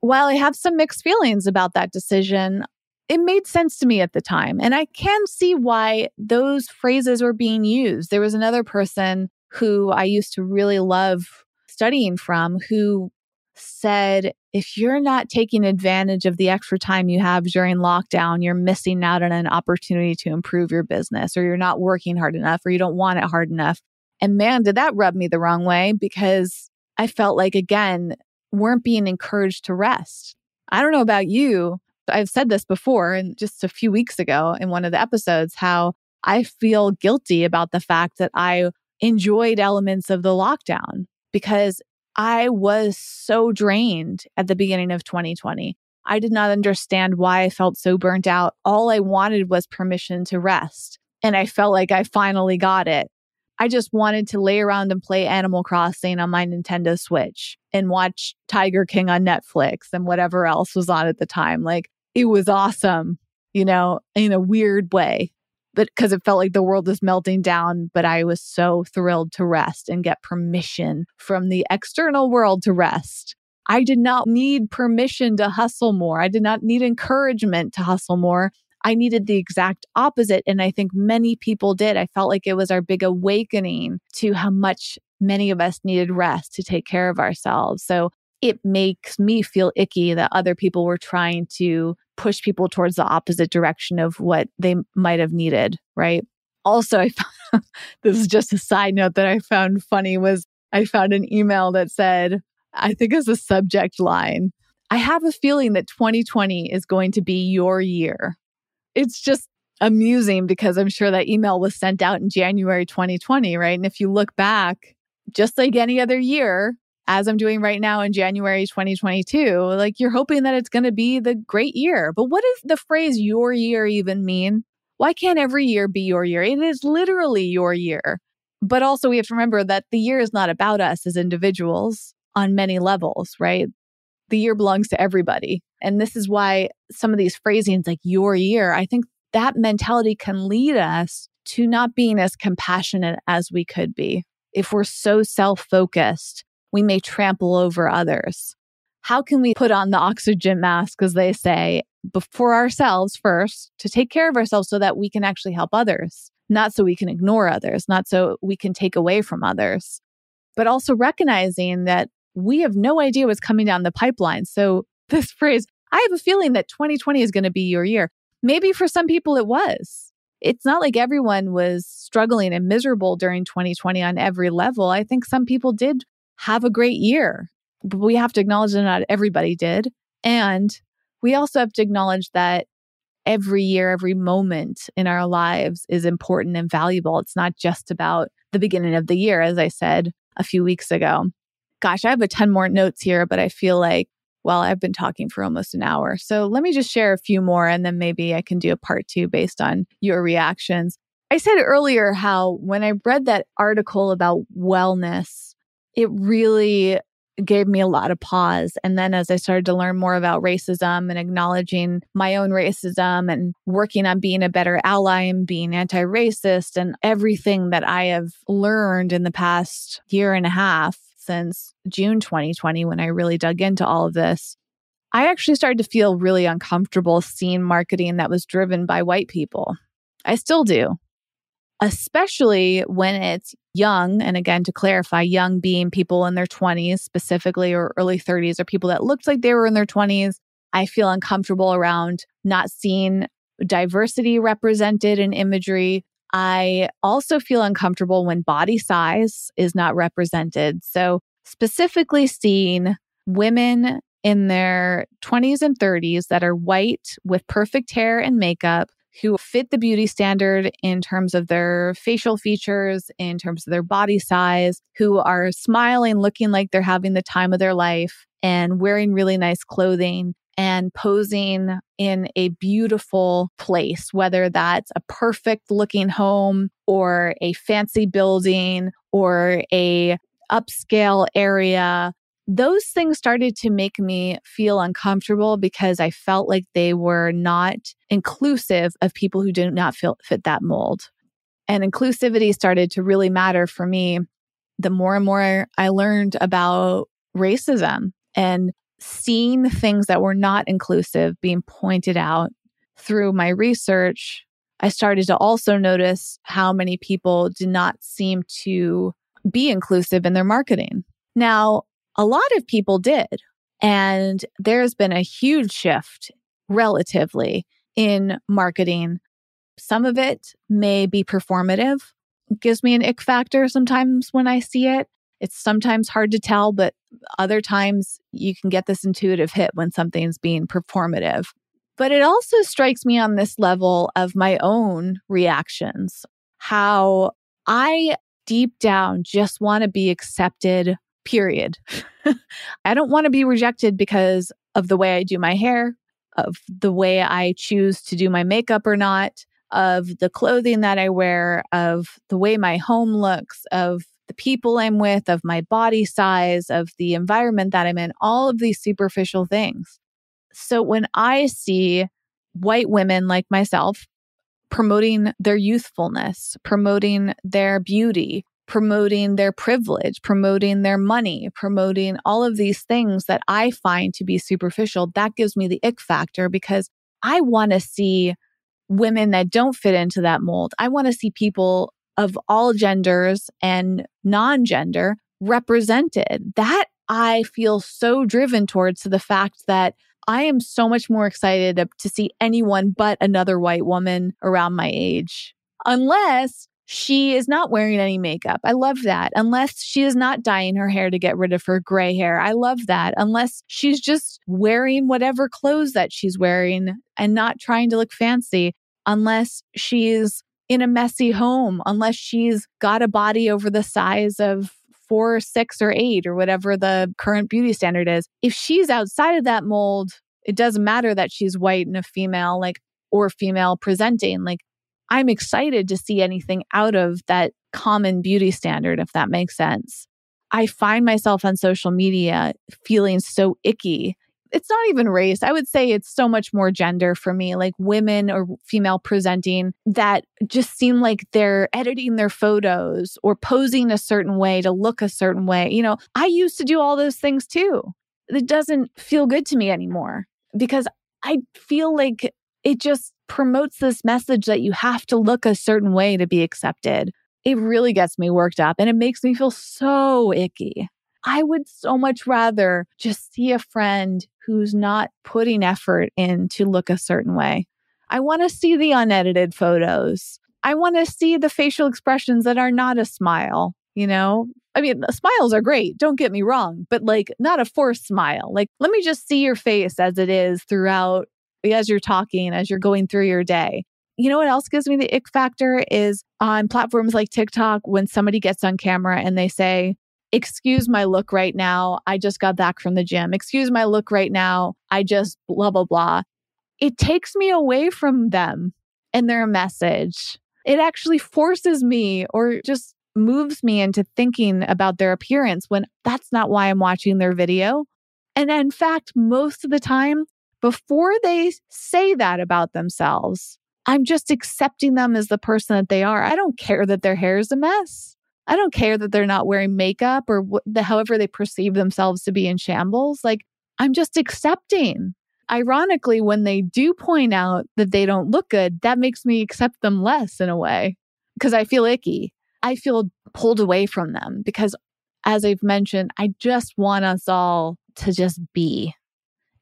while I have some mixed feelings about that decision, it made sense to me at the time. And I can see why those phrases were being used. There was another person who I used to really love studying from who said if you're not taking advantage of the extra time you have during lockdown, you're missing out on an opportunity to improve your business, or you're not working hard enough, or you don't want it hard enough. And man, did that rub me the wrong way because I felt like, again, weren't being encouraged to rest. I don't know about you. I've said this before and just a few weeks ago in one of the episodes how I feel guilty about the fact that I enjoyed elements of the lockdown because I was so drained at the beginning of 2020. I did not understand why I felt so burnt out. All I wanted was permission to rest. And I felt like I finally got it. I just wanted to lay around and play Animal Crossing on my Nintendo Switch and watch Tiger King on Netflix and whatever else was on at the time. Like it was awesome, you know, in a weird way but because it felt like the world was melting down. But I was so thrilled to rest and get permission from the external world to rest. I did not need permission to hustle more. I did not need encouragement to hustle more. I needed the exact opposite. And I think many people did. I felt like it was our big awakening to how much many of us needed rest to take care of ourselves. So it makes me feel icky that other people were trying to push people towards the opposite direction of what they might have needed, right? Also, I found, this is just a side note that I found funny was I found an email that said, I think as a subject line, I have a feeling that 2020 is going to be your year. It's just amusing because I'm sure that email was sent out in January 2020, right? And if you look back, just like any other year, as I'm doing right now in January 2022, like you're hoping that it's going to be the great year. But what does the phrase your year even mean? Why can't every year be your year? It is literally your year. But also, we have to remember that the year is not about us as individuals on many levels, right? The year belongs to everybody. And this is why some of these phrasings like your year, I think that mentality can lead us to not being as compassionate as we could be. If we're so self focused we may trample over others. How can we put on the oxygen mask, as they say, before ourselves first to take care of ourselves so that we can actually help others, not so we can ignore others, not so we can take away from others, but also recognizing that we have no idea what's coming down the pipeline. So, this phrase, I have a feeling that 2020 is going to be your year. Maybe for some people it was. It's not like everyone was struggling and miserable during 2020 on every level. I think some people did have a great year. But we have to acknowledge that not everybody did. And we also have to acknowledge that every year, every moment in our lives is important and valuable. It's not just about the beginning of the year, as I said a few weeks ago. Gosh, I have a ton more notes here, but I feel like Well, I've been talking for almost an hour. So let me just share a few more and then maybe I can do a part two based on your reactions. I said earlier how when I read that article about wellness, it really gave me a lot of pause. And then as I started to learn more about racism and acknowledging my own racism and working on being a better ally and being anti racist and everything that I have learned in the past year and a half since June 2020, when I really dug into all of this, I actually started to feel really uncomfortable seeing marketing that was driven by white people. I still do especially when it's young. And again, to clarify, young being people in their 20s specifically or early 30s or people that looked like they were in their 20s. I feel uncomfortable around not seeing diversity represented in imagery. I also feel uncomfortable when body size is not represented. So, specifically seeing women in their 20s and 30s that are white with perfect hair and makeup who fit the beauty standard in terms of their facial features, in terms of their body size, who are smiling, looking like they're having the time of their life, and wearing really nice clothing and posing in a beautiful place, whether that's a perfect looking home or a fancy building or a upscale area those things started to make me feel uncomfortable because I felt like they were not inclusive of people who did not feel, fit that mold. And inclusivity started to really matter for me the more and more I learned about racism and seeing things that were not inclusive being pointed out through my research. I started to also notice how many people did not seem to be inclusive in their marketing. Now, a lot of people did. And there's been a huge shift relatively in marketing. Some of it may be performative, gives me an ick factor sometimes when I see it. It's sometimes hard to tell, but other times you can get this intuitive hit when something's being performative. But it also strikes me on this level of my own reactions, how I deep down just want to be accepted period. I don't want to be rejected because of the way I do my hair, of the way I choose to do my makeup or not, of the clothing that I wear, of the way my home looks, of the people I'm with, of my body size, of the environment that I'm in, all of these superficial things. So when I see white women like myself promoting their youthfulness, promoting their beauty, promoting their privilege, promoting their money, promoting all of these things that I find to be superficial, that gives me the ick factor because I want to see women that don't fit into that mold. I want to see people of all genders and non gender represented. That I feel so driven towards to the fact that I am so much more excited to see anyone but another white woman around my age. Unless she is not wearing any makeup. I love that. Unless she is not dyeing her hair to get rid of her gray hair. I love that. Unless she's just wearing whatever clothes that she's wearing and not trying to look fancy. Unless she's in a messy home. Unless she's got a body over the size of four, six, or eight, or whatever the current beauty standard is. If she's outside of that mold, it doesn't matter that she's white and a female, like, or female presenting. Like, I'm excited to see anything out of that common beauty standard, if that makes sense. I find myself on social media feeling so icky. It's not even race. I would say it's so much more gender for me, like women or female presenting that just seem like they're editing their photos or posing a certain way to look a certain way. You know, I used to do all those things too. It doesn't feel good to me anymore because I feel like it just promotes this message that you have to look a certain way to be accepted. It really gets me worked up and it makes me feel so icky. I would so much rather just see a friend who's not putting effort in to look a certain way. I want to see the unedited photos. I want to see the facial expressions that are not a smile, you know? I mean, uh, smiles are great, don't get me wrong, but like not a forced smile. Like, let me just see your face as it is throughout as you're talking, as you're going through your day. You know what else gives me the ick factor is on platforms like TikTok when somebody gets on camera and they say, excuse my look right now. I just got back from the gym. Excuse my look right now. I just blah, blah, blah. It takes me away from them and their message. It actually forces me or just moves me into thinking about their appearance when that's not why I'm watching their video. And in fact, most of the time, before they say that about themselves, I'm just accepting them as the person that they are. I don't care that their hair is a mess. I don't care that they're not wearing makeup or what, the, however they perceive themselves to be in shambles. Like, I'm just accepting. Ironically, when they do point out that they don't look good, that makes me accept them less in a way because I feel icky. I feel pulled away from them because, as I've mentioned, I just want us all to just be.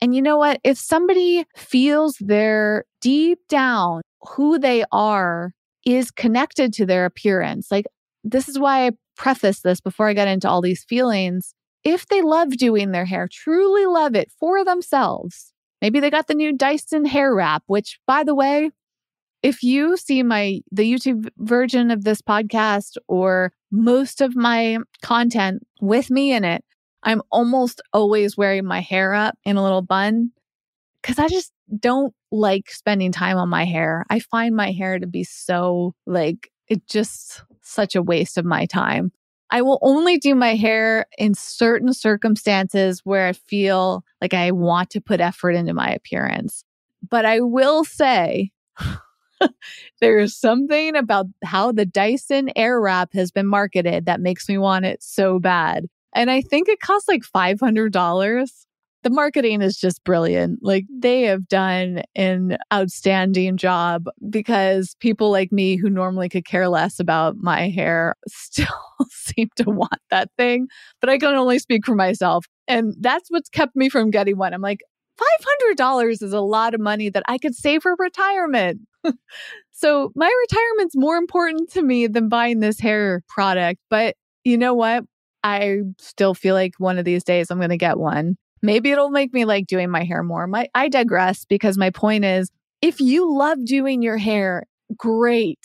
And you know what? If somebody feels their deep down who they are is connected to their appearance, like this is why I preface this before I get into all these feelings. If they love doing their hair, truly love it for themselves, maybe they got the new Dyson hair wrap, which by the way, if you see my the YouTube version of this podcast or most of my content with me in it, I'm almost always wearing my hair up in a little bun cuz I just don't like spending time on my hair. I find my hair to be so like it just such a waste of my time. I will only do my hair in certain circumstances where I feel like I want to put effort into my appearance. But I will say there is something about how the Dyson Airwrap has been marketed that makes me want it so bad. And I think it costs like $500 the marketing is just brilliant. Like they have done an outstanding job because people like me who normally could care less about my hair still seem to want that thing. But I can only speak for myself. And that's what's kept me from getting one. I'm like, $500 is a lot of money that I could save for retirement. so my retirement's more important to me than buying this hair product. But you know what? I still feel like one of these days I'm going to get one. Maybe it'll make me like doing my hair more. My I digress because my point is if you love doing your hair, great.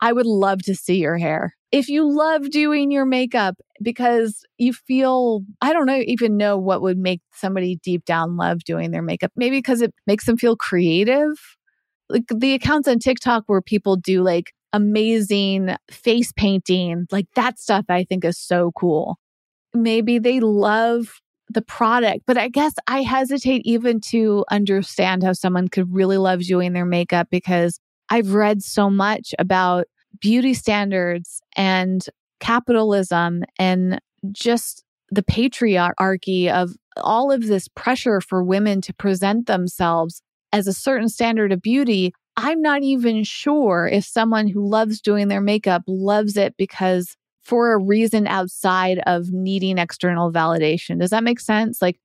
I would love to see your hair. If you love doing your makeup because you feel, I don't know, even know what would make somebody deep down love doing their makeup. Maybe because it makes them feel creative. Like the accounts on TikTok where people do like amazing face painting, like that stuff I think is so cool. Maybe they love the product. But I guess I hesitate even to understand how someone could really love doing their makeup because I've read so much about beauty standards and capitalism and just the patriarchy of all of this pressure for women to present themselves as a certain standard of beauty. I'm not even sure if someone who loves doing their makeup loves it because for a reason outside of needing external validation. Does that make sense? Like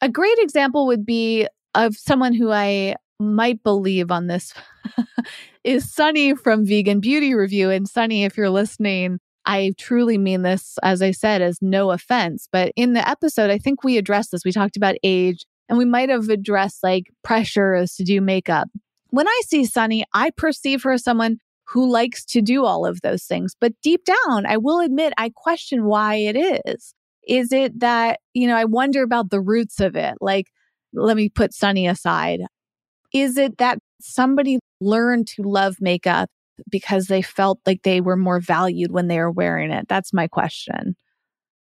a great example would be of someone who I might believe on this is Sunny from Vegan Beauty Review. And Sunny, if you're listening, I truly mean this, as I said, as no offense. But in the episode, I think we addressed this. We talked about age and we might have addressed like pressures to do makeup. When I see Sunny, I perceive her as someone who likes to do all of those things. But deep down, I will admit, I question why it is. Is it that, you know, I wonder about the roots of it? Like, let me put Sunny aside. Is it that somebody learned to love makeup because they felt like they were more valued when they were wearing it? That's my question.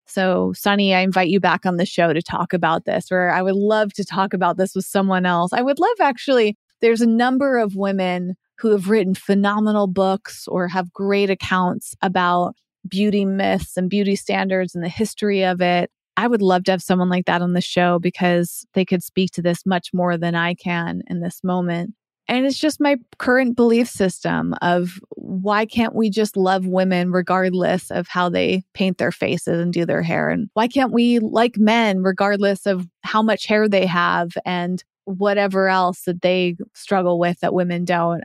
So, Sunny, I invite you back on the show to talk about this, or I would love to talk about this with someone else. I would love actually, there's a number of women who have written phenomenal books or have great accounts about beauty myths and beauty standards and the history of it. I would love to have someone like that on the show because they could speak to this much more than I can in this moment. And it's just my current belief system of why can't we just love women regardless of how they paint their faces and do their hair? And why can't we like men regardless of how much hair they have and whatever else that they struggle with that women don't?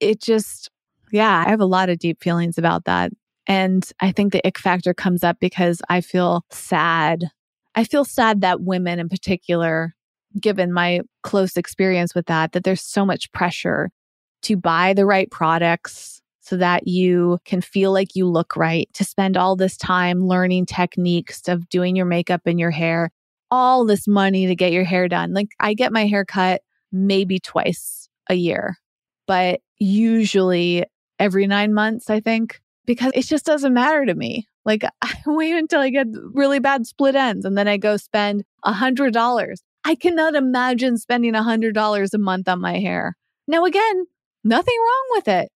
it just, yeah, I have a lot of deep feelings about that. And I think the ick factor comes up because I feel sad. I feel sad that women in particular, given my close experience with that, that there's so much pressure to buy the right products, so that you can feel like you look right, to spend all this time learning techniques of doing your makeup and your hair, all this money to get your hair done. Like I get my hair cut maybe twice a year, but usually every nine months, I think, because it just doesn't matter to me. Like I wait until I get really bad split ends and then I go spend a hundred dollars. I cannot imagine spending a hundred dollars a month on my hair. Now again, nothing wrong with it.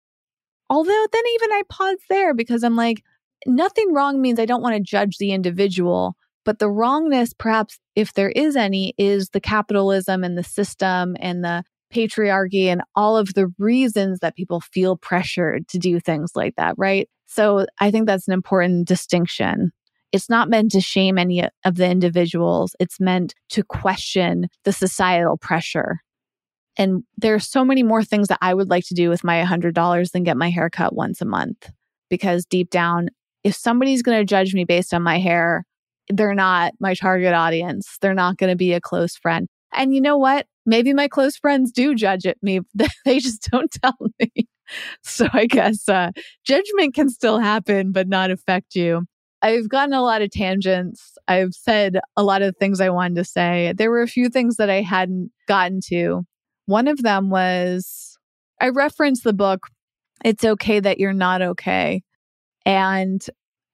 Although then even I pause there because I'm like, nothing wrong means I don't want to judge the individual. But the wrongness, perhaps if there is any, is the capitalism and the system and the patriarchy and all of the reasons that people feel pressured to do things like that, right? So I think that's an important distinction. It's not meant to shame any of the individuals. It's meant to question the societal pressure and there are so many more things that I would like to do with my $100 than get my hair cut once a month. Because deep down, if somebody's going to judge me based on my hair, they're not my target audience. They're not going to be a close friend. And you know what? Maybe my close friends do judge at me. they just don't tell me. So I guess uh, judgment can still happen, but not affect you. I've gotten a lot of tangents. I've said a lot of things I wanted to say. There were a few things that I hadn't gotten to. One of them was I referenced the book, It's Okay That You're Not Okay. And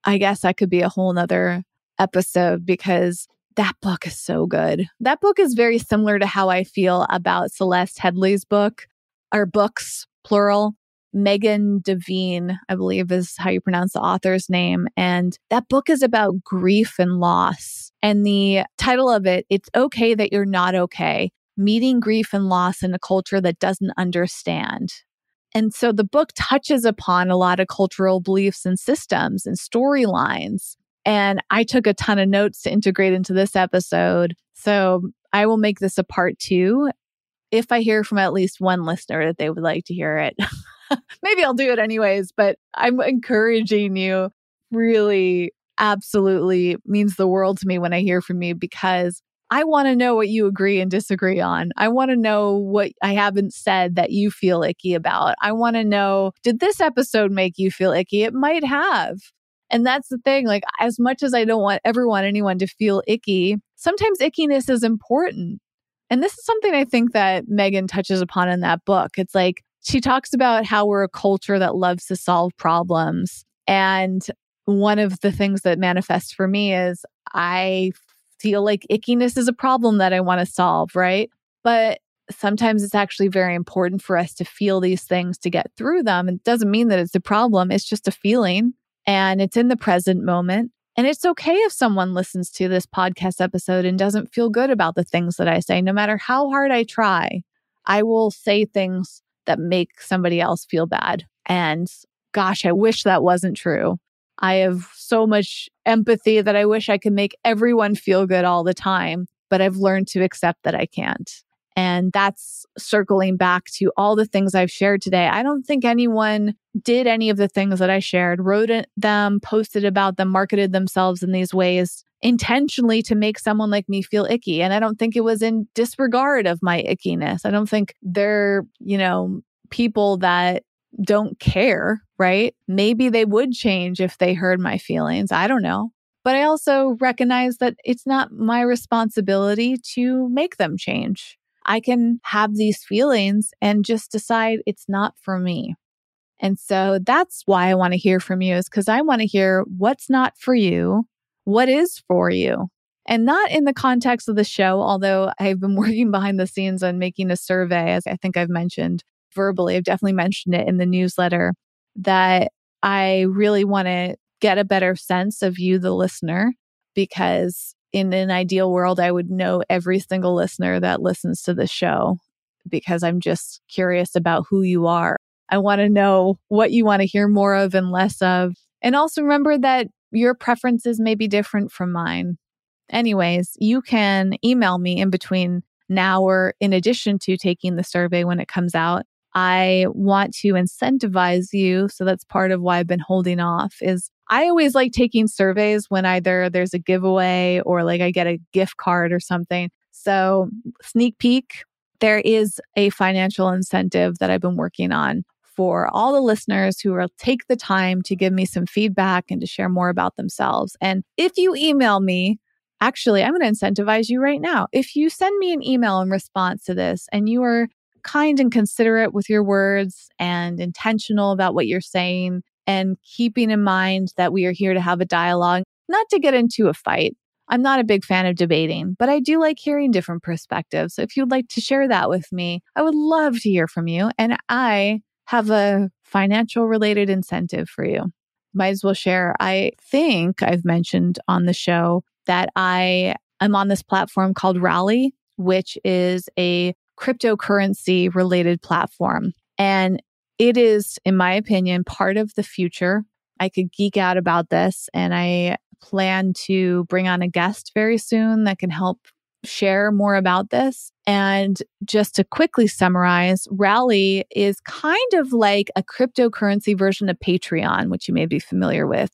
I guess that could be a whole nother episode because that book is so good. That book is very similar to how I feel about Celeste Headlee's book, or books, plural. Megan Devine, I believe is how you pronounce the author's name. And that book is about grief and loss. And the title of it, It's Okay That You're Not Okay meeting grief and loss in a culture that doesn't understand. And so the book touches upon a lot of cultural beliefs and systems and storylines. And I took a ton of notes to integrate into this episode. So I will make this a part two if I hear from at least one listener that they would like to hear it. Maybe I'll do it anyways, but I'm encouraging you. Really, absolutely means the world to me when I hear from you because I want to know what you agree and disagree on. I want to know what I haven't said that you feel icky about. I want to know, did this episode make you feel icky? It might have. And that's the thing. Like, as much as I don't want ever want anyone to feel icky, sometimes ickiness is important. And this is something I think that Megan touches upon in that book. It's like she talks about how we're a culture that loves to solve problems. And one of the things that manifests for me is I feel like ickiness is a problem that I want to solve, right? But sometimes it's actually very important for us to feel these things to get through them. It doesn't mean that it's a problem, it's just a feeling and it's in the present moment. And it's okay if someone listens to this podcast episode and doesn't feel good about the things that I say, no matter how hard I try. I will say things that make somebody else feel bad. And gosh, I wish that wasn't true. I have so much empathy that I wish I could make everyone feel good all the time, but I've learned to accept that I can't. And that's circling back to all the things I've shared today. I don't think anyone did any of the things that I shared, wrote them, posted about them, marketed themselves in these ways intentionally to make someone like me feel icky. And I don't think it was in disregard of my ickiness. I don't think they're, you know, people that don't care, right? Maybe they would change if they heard my feelings. I don't know. But I also recognize that it's not my responsibility to make them change. I can have these feelings and just decide it's not for me. And so that's why I want to hear from you is because I want to hear what's not for you, what is for you. And not in the context of the show, although I've been working behind the scenes on making a survey, as I think I've mentioned, verbally, I've definitely mentioned it in the newsletter that I really want to get a better sense of you, the listener, because in an ideal world, I would know every single listener that listens to the show because I'm just curious about who you are. I want to know what you want to hear more of and less of. And also remember that your preferences may be different from mine. Anyways, you can email me in between now or in addition to taking the survey when it comes out I want to incentivize you. So that's part of why I've been holding off is I always like taking surveys when either there's a giveaway or like I get a gift card or something. So sneak peek, there is a financial incentive that I've been working on for all the listeners who will take the time to give me some feedback and to share more about themselves. And if you email me, actually, I'm going to incentivize you right now. If you send me an email in response to this and you are kind and considerate with your words and intentional about what you're saying and keeping in mind that we are here to have a dialogue, not to get into a fight. I'm not a big fan of debating, but I do like hearing different perspectives. So if you'd like to share that with me, I would love to hear from you. And I have a financial related incentive for you. Might as well share. I think I've mentioned on the show that I am on this platform called Rally, which is a cryptocurrency related platform. And it is, in my opinion, part of the future. I could geek out about this and I plan to bring on a guest very soon that can help share more about this. And just to quickly summarize, Rally is kind of like a cryptocurrency version of Patreon, which you may be familiar with,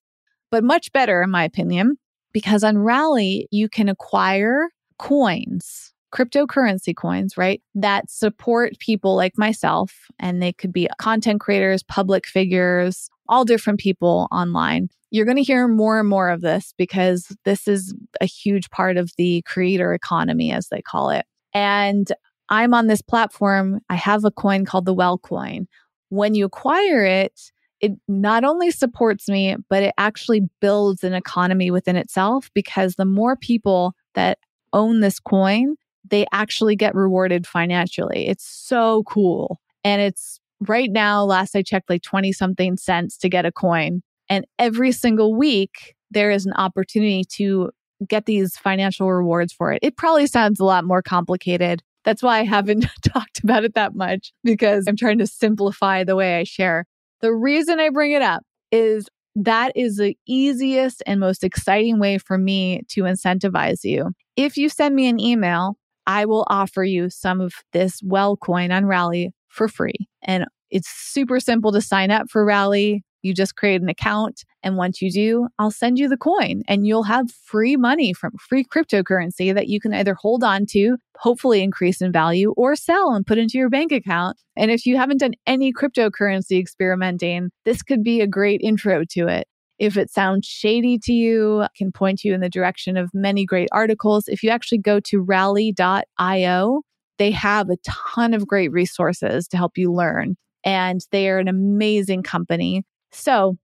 but much better, in my opinion, because on Rally, you can acquire coins cryptocurrency coins, right? That support people like myself. And they could be content creators, public figures, all different people online. You're going to hear more and more of this because this is a huge part of the creator economy, as they call it. And I'm on this platform. I have a coin called the Well coin. When you acquire it, it not only supports me, but it actually builds an economy within itself because the more people that own this coin, they actually get rewarded financially. It's so cool. And it's right now, last I checked, like 20 something cents to get a coin. And every single week, there is an opportunity to get these financial rewards for it. It probably sounds a lot more complicated. That's why I haven't talked about it that much because I'm trying to simplify the way I share. The reason I bring it up is that is the easiest and most exciting way for me to incentivize you. If you send me an email I will offer you some of this well coin on Rally for free. And it's super simple to sign up for Rally. You just create an account. And once you do, I'll send you the coin and you'll have free money from free cryptocurrency that you can either hold on to, hopefully increase in value, or sell and put into your bank account. And if you haven't done any cryptocurrency experimenting, this could be a great intro to it. If it sounds shady to you, I can point you in the direction of many great articles. If you actually go to rally.io, they have a ton of great resources to help you learn. And they are an amazing company. So,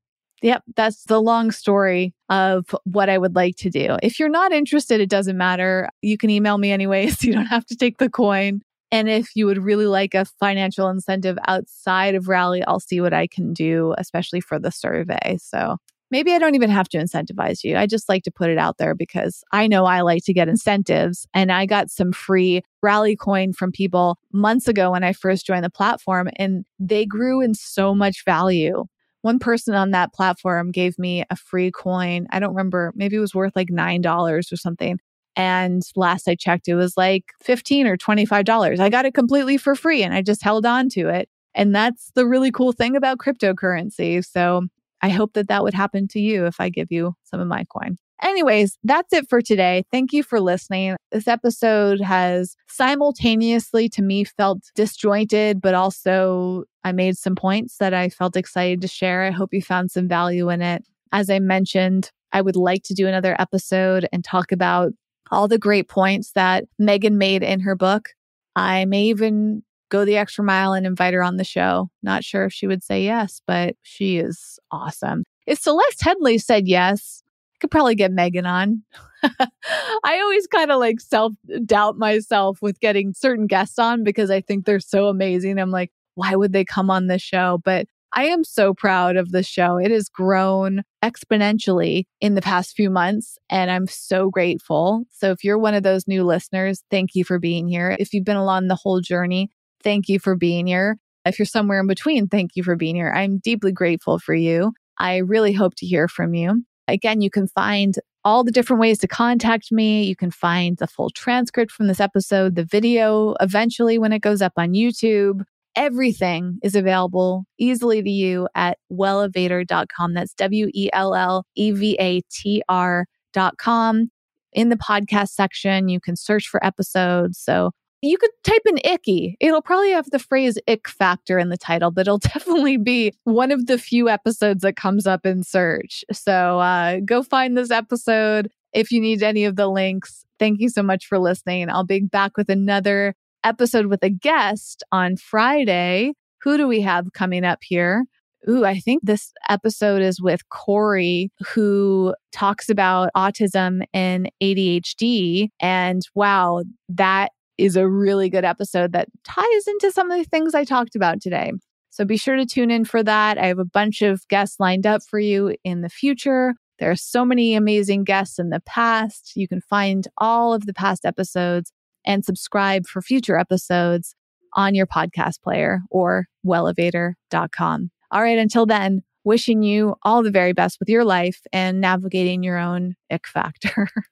yep, that's the long story of what I would like to do. If you're not interested, it doesn't matter. You can email me anyways. You don't have to take the coin. And if you would really like a financial incentive outside of Rally, I'll see what I can do, especially for the survey. So maybe I don't even have to incentivize you. I just like to put it out there because I know I like to get incentives. And I got some free rally coin from people months ago when I first joined the platform, and they grew in so much value. One person on that platform gave me a free coin. I don't remember, maybe it was worth like $9 or something. And last I checked, it was like 15 or $25. I got it completely for free and I just held on to it. And that's the really cool thing about cryptocurrency. So I hope that that would happen to you if I give you some of my coin. Anyways, that's it for today. Thank you for listening. This episode has simultaneously to me felt disjointed, but also I made some points that I felt excited to share. I hope you found some value in it. As I mentioned, I would like to do another episode and talk about all the great points that Megan made in her book. I may even go the extra mile and invite her on the show. Not sure if she would say yes, but she is awesome. If Celeste Headlee said yes, I could probably get Megan on. I always kind of like self doubt myself with getting certain guests on because I think they're so amazing. I'm like, why would they come on this show? But I am so proud of the show. It has grown exponentially in the past few months, and I'm so grateful. So, if you're one of those new listeners, thank you for being here. If you've been along the whole journey, Thank you for being here. If you're somewhere in between, thank you for being here. I'm deeply grateful for you. I really hope to hear from you. Again, you can find all the different ways to contact me. You can find the full transcript from this episode, the video eventually when it goes up on YouTube. Everything is available easily to you at wellevatr.com. That's W E L L E V A T R.com. In the podcast section, you can search for episodes. So you could type in icky. It'll probably have the phrase ick factor in the title, but it'll definitely be one of the few episodes that comes up in search. So uh, go find this episode if you need any of the links. Thank you so much for listening. I'll be back with another episode with a guest on Friday. Who do we have coming up here? Ooh, I think this episode is with Corey, who talks about autism and ADHD. And wow, that is a really good episode that ties into some of the things I talked about today. So be sure to tune in for that. I have a bunch of guests lined up for you in the future. There are so many amazing guests in the past. You can find all of the past episodes and subscribe for future episodes on your podcast player or wellevatr.com. All right, until then, wishing you all the very best with your life and navigating your own ick factor.